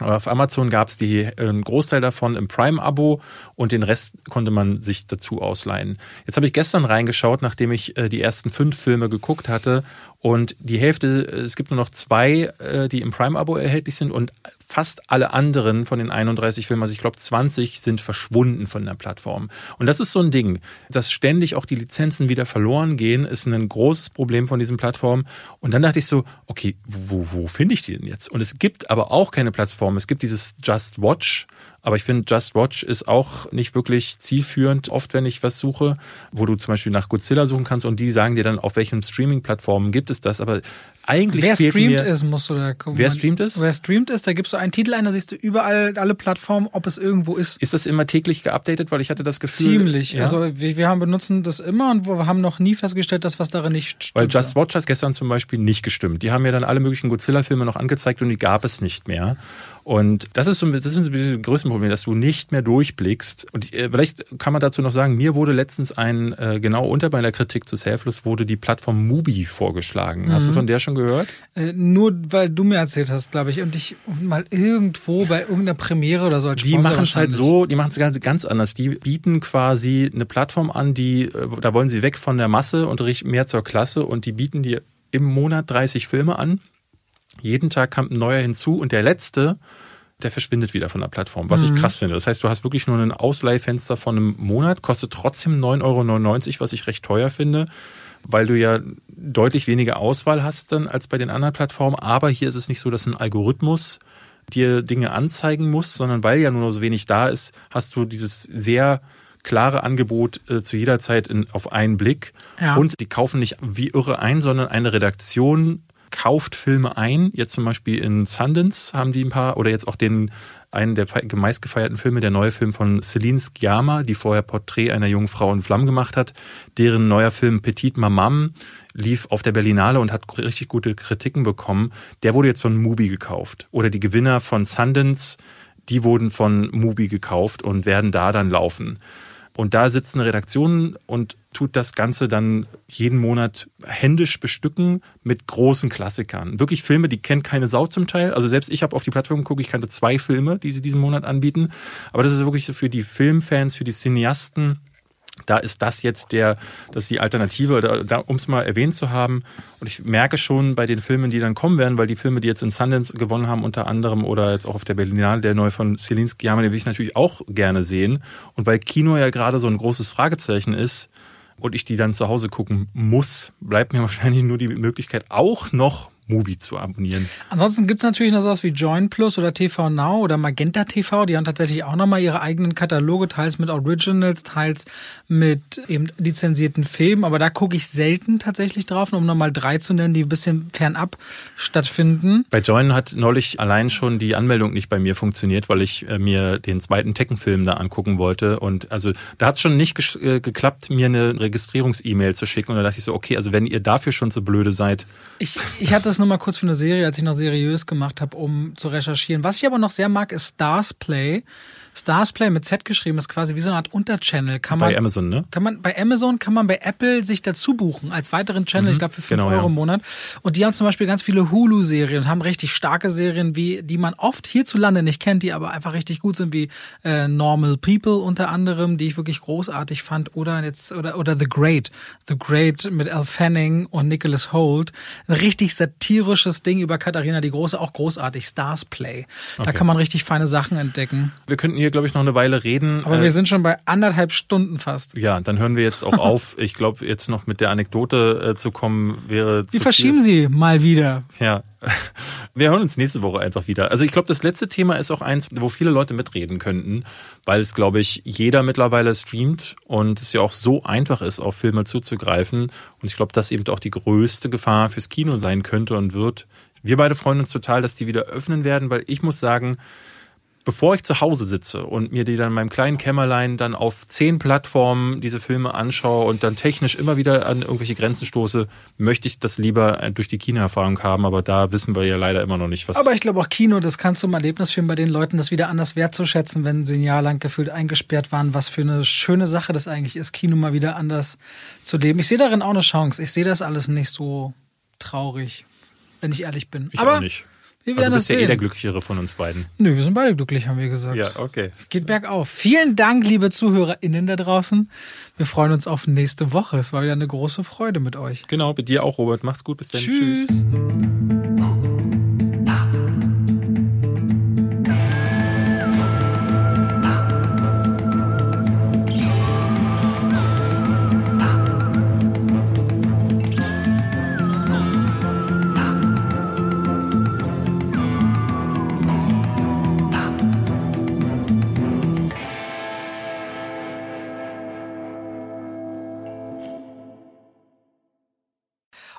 auf Amazon gab es die, äh, einen Großteil davon im Prime-Abo und den Rest konnte man sich dazu ausleihen. Jetzt habe ich gestern reingeschaut, nachdem ich äh, die ersten fünf Filme geguckt hatte und die Hälfte, äh, es gibt nur noch zwei, äh, die im Prime-Abo erhältlich sind und fast alle anderen von den 31 Filmen, also ich glaube 20, sind verschwunden von der Plattform. Und das ist so ein Ding, dass ständig auch die Lizenzen wieder verloren gehen, ist ein großes Problem von diesen Plattformen. Und dann dachte ich so, okay, wo, wo finde ich die denn jetzt? Und es gibt aber auch keine Plattform. Es gibt dieses Just Watch, aber ich finde, Just Watch ist auch nicht wirklich zielführend. Oft, wenn ich was suche, wo du zum Beispiel nach Godzilla suchen kannst und die sagen dir dann, auf welchen Streaming-Plattformen gibt es das. Aber eigentlich
Wer streamt
mir,
ist, musst du da gucken.
Wer streamt ist?
Wer streamt ist, da gibst du einen Titel ein, da siehst du überall alle Plattformen, ob es irgendwo ist.
Ist das immer täglich geupdatet? Weil ich hatte das Gefühl.
Ziemlich.
Ja?
Also wir, wir haben benutzen das immer und wir haben noch nie festgestellt, dass was darin nicht stimmt.
Weil Just Watch hat gestern zum Beispiel nicht gestimmt. Die haben mir dann alle möglichen Godzilla-Filme noch angezeigt und die gab es nicht mehr. Und das ist so das ist ein bisschen das größte Problem, dass du nicht mehr durchblickst. Und äh, vielleicht kann man dazu noch sagen, mir wurde letztens ein, äh, genau unter meiner Kritik zu Selfless wurde die Plattform Mubi vorgeschlagen. Hast du
Mhm.
von der schon gehört?
Äh, nur weil du mir erzählt hast, glaube ich, und ich mal irgendwo bei irgendeiner Premiere oder so als
Die machen es halt so, die machen es ganz, ganz anders. Die bieten quasi eine Plattform an, die, äh, da wollen sie weg von der Masse und mehr zur Klasse und die bieten dir im Monat 30 Filme an. Jeden Tag kommt ein neuer hinzu und der letzte, der verschwindet wieder von der Plattform, was ich krass finde. Das heißt, du hast wirklich nur ein Ausleihfenster von einem Monat, kostet trotzdem 9,99 Euro, was ich recht teuer finde, weil du ja deutlich weniger Auswahl hast dann als bei den anderen Plattformen. Aber hier ist es nicht so, dass ein Algorithmus dir Dinge anzeigen muss, sondern weil ja nur so wenig da ist, hast du dieses sehr klare Angebot äh, zu jeder Zeit in, auf einen Blick.
Ja.
Und die kaufen nicht wie irre ein, sondern eine Redaktion kauft Filme ein. Jetzt zum Beispiel in Sundance haben die ein paar, oder jetzt auch den einen der fe- meistgefeierten Filme, der neue Film von Celine Sciamma, die vorher Porträt einer jungen Frau in Flammen gemacht hat. Deren neuer Film Petite Mamam lief auf der Berlinale und hat richtig gute Kritiken bekommen. Der wurde jetzt von Mubi gekauft. Oder die Gewinner von Sundance, die wurden von Mubi gekauft und werden da dann laufen. Und da sitzt eine Redaktion und tut das Ganze dann jeden Monat händisch bestücken mit großen Klassikern. Wirklich Filme, die kennt keine Sau zum Teil. Also selbst ich habe auf die Plattform geguckt, ich kannte zwei Filme, die sie diesen Monat anbieten. Aber das ist wirklich so für die Filmfans, für die Cineasten, da ist das jetzt der, das ist die Alternative, da, da, um es mal erwähnt zu haben. Und ich merke schon bei den Filmen, die dann kommen werden, weil die Filme, die jetzt in Sundance gewonnen haben, unter anderem oder jetzt auch auf der Berlinale, der neu von Celine Sciamma, den will ich natürlich auch gerne sehen. Und weil Kino ja gerade so ein großes Fragezeichen ist und ich die dann zu Hause gucken muss, bleibt mir [LAUGHS] wahrscheinlich nur die Möglichkeit, auch noch Movie zu abonnieren.
Ansonsten gibt's natürlich noch sowas wie Join Plus oder TV Now oder Magenta TV. Die haben tatsächlich auch nochmal ihre eigenen Kataloge, teils mit Originals, teils mit eben lizenzierten Filmen. Aber da gucke ich selten tatsächlich drauf, um nochmal drei zu nennen, die ein bisschen fernab stattfinden.
Bei Join hat neulich allein schon die Anmeldung nicht bei mir funktioniert, weil ich äh, mir den zweiten Tekken-Film da angucken wollte. Und also da hat schon nicht äh, geklappt, mir eine Registrierungs-E-Mail zu schicken. Und da dachte ich so, okay, also wenn ihr dafür schon so blöde seid.
Ich, ich hatte das nur mal kurz für eine Serie, als ich noch seriös gemacht habe, um zu recherchieren. Was ich aber noch sehr mag, ist Stars Play. Stars Play mit Z geschrieben ist quasi wie so eine Art Unterchannel. Kann man,
bei Amazon, ne?
Kann man, bei Amazon kann man bei Apple sich dazu buchen als weiteren Channel, mhm, ich glaube für 5 genau, Euro ja. im Monat. Und die haben zum Beispiel ganz viele Hulu-Serien und haben richtig starke Serien, wie die man oft hierzulande nicht kennt, die aber einfach richtig gut sind, wie äh, Normal People unter anderem, die ich wirklich großartig fand. Oder jetzt, oder, oder The Great. The Great mit Al Fanning und Nicholas Holt. Ein richtig satirisches Ding über Katharina die Große, auch großartig. Stars Play. Da okay. kann man richtig feine Sachen entdecken.
Wir könnten hier, glaube ich, noch eine Weile reden.
Aber äh, wir sind schon bei anderthalb Stunden fast.
Ja, dann hören wir jetzt auch [LAUGHS] auf. Ich glaube, jetzt noch mit der Anekdote äh, zu kommen, wäre
Sie verschieben viel. Sie mal wieder.
Ja. [LAUGHS] Wir hören uns nächste Woche einfach wieder. Also ich glaube, das letzte Thema ist auch eins, wo viele Leute mitreden könnten, weil es, glaube ich, jeder mittlerweile streamt und es ja auch so einfach ist, auf Filme zuzugreifen. Und ich glaube, das eben auch die größte Gefahr fürs Kino sein könnte und wird. Wir beide freuen uns total, dass die wieder öffnen werden, weil ich muss sagen, bevor ich zu Hause sitze und mir die dann in meinem kleinen Kämmerlein dann auf zehn Plattformen diese Filme anschaue und dann technisch immer wieder an irgendwelche Grenzen stoße, möchte ich das lieber durch die Kinoerfahrung haben, aber da wissen wir ja leider immer noch nicht, was.
Aber ich glaube auch Kino, das kann zum Erlebnis führen bei den Leuten, das wieder anders wertzuschätzen, wenn sie ein Jahr lang gefühlt eingesperrt waren, was für eine schöne Sache das eigentlich ist, Kino mal wieder anders zu leben. Ich sehe darin auch eine Chance. Ich sehe das alles nicht so traurig, wenn ich ehrlich bin.
Ich
aber
auch nicht. Wir werden also du bist ja eh der Glücklichere von uns beiden.
Nö, wir sind beide glücklich, haben wir gesagt.
Ja, okay.
Es geht bergauf. Vielen Dank, liebe ZuhörerInnen da draußen. Wir freuen uns auf nächste Woche. Es war wieder eine große Freude mit euch.
Genau, mit dir auch, Robert. Macht's gut. Bis dann.
Tschüss. Tschüss.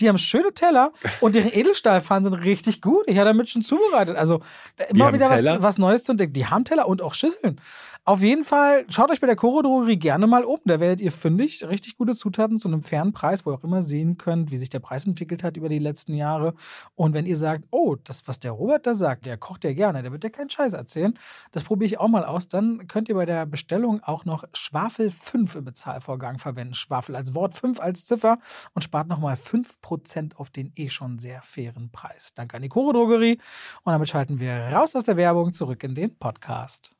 Die haben schöne Teller und ihre Edelstahlpfannen sind richtig gut. Ich habe damit schon zubereitet. Also immer wieder was, was, Neues zu entdecken. Die haben Teller und auch Schüsseln. Auf jeden Fall schaut euch bei der Koro Drogerie gerne mal um. Da werdet ihr fündig. Richtig gute Zutaten zu einem fairen Preis, wo ihr auch immer sehen könnt, wie sich der Preis entwickelt hat über die letzten Jahre. Und wenn ihr sagt, oh, das, was der Robert da sagt, der kocht ja gerne, der wird ja keinen Scheiß erzählen, das probiere ich auch mal aus, dann könnt ihr bei der Bestellung auch noch Schwafel 5 im Bezahlvorgang verwenden. Schwafel als Wort, 5 als Ziffer und spart nochmal 5% auf den eh schon sehr fairen Preis. Danke an die Koro Drogerie. Und damit schalten wir raus aus der Werbung zurück in den Podcast.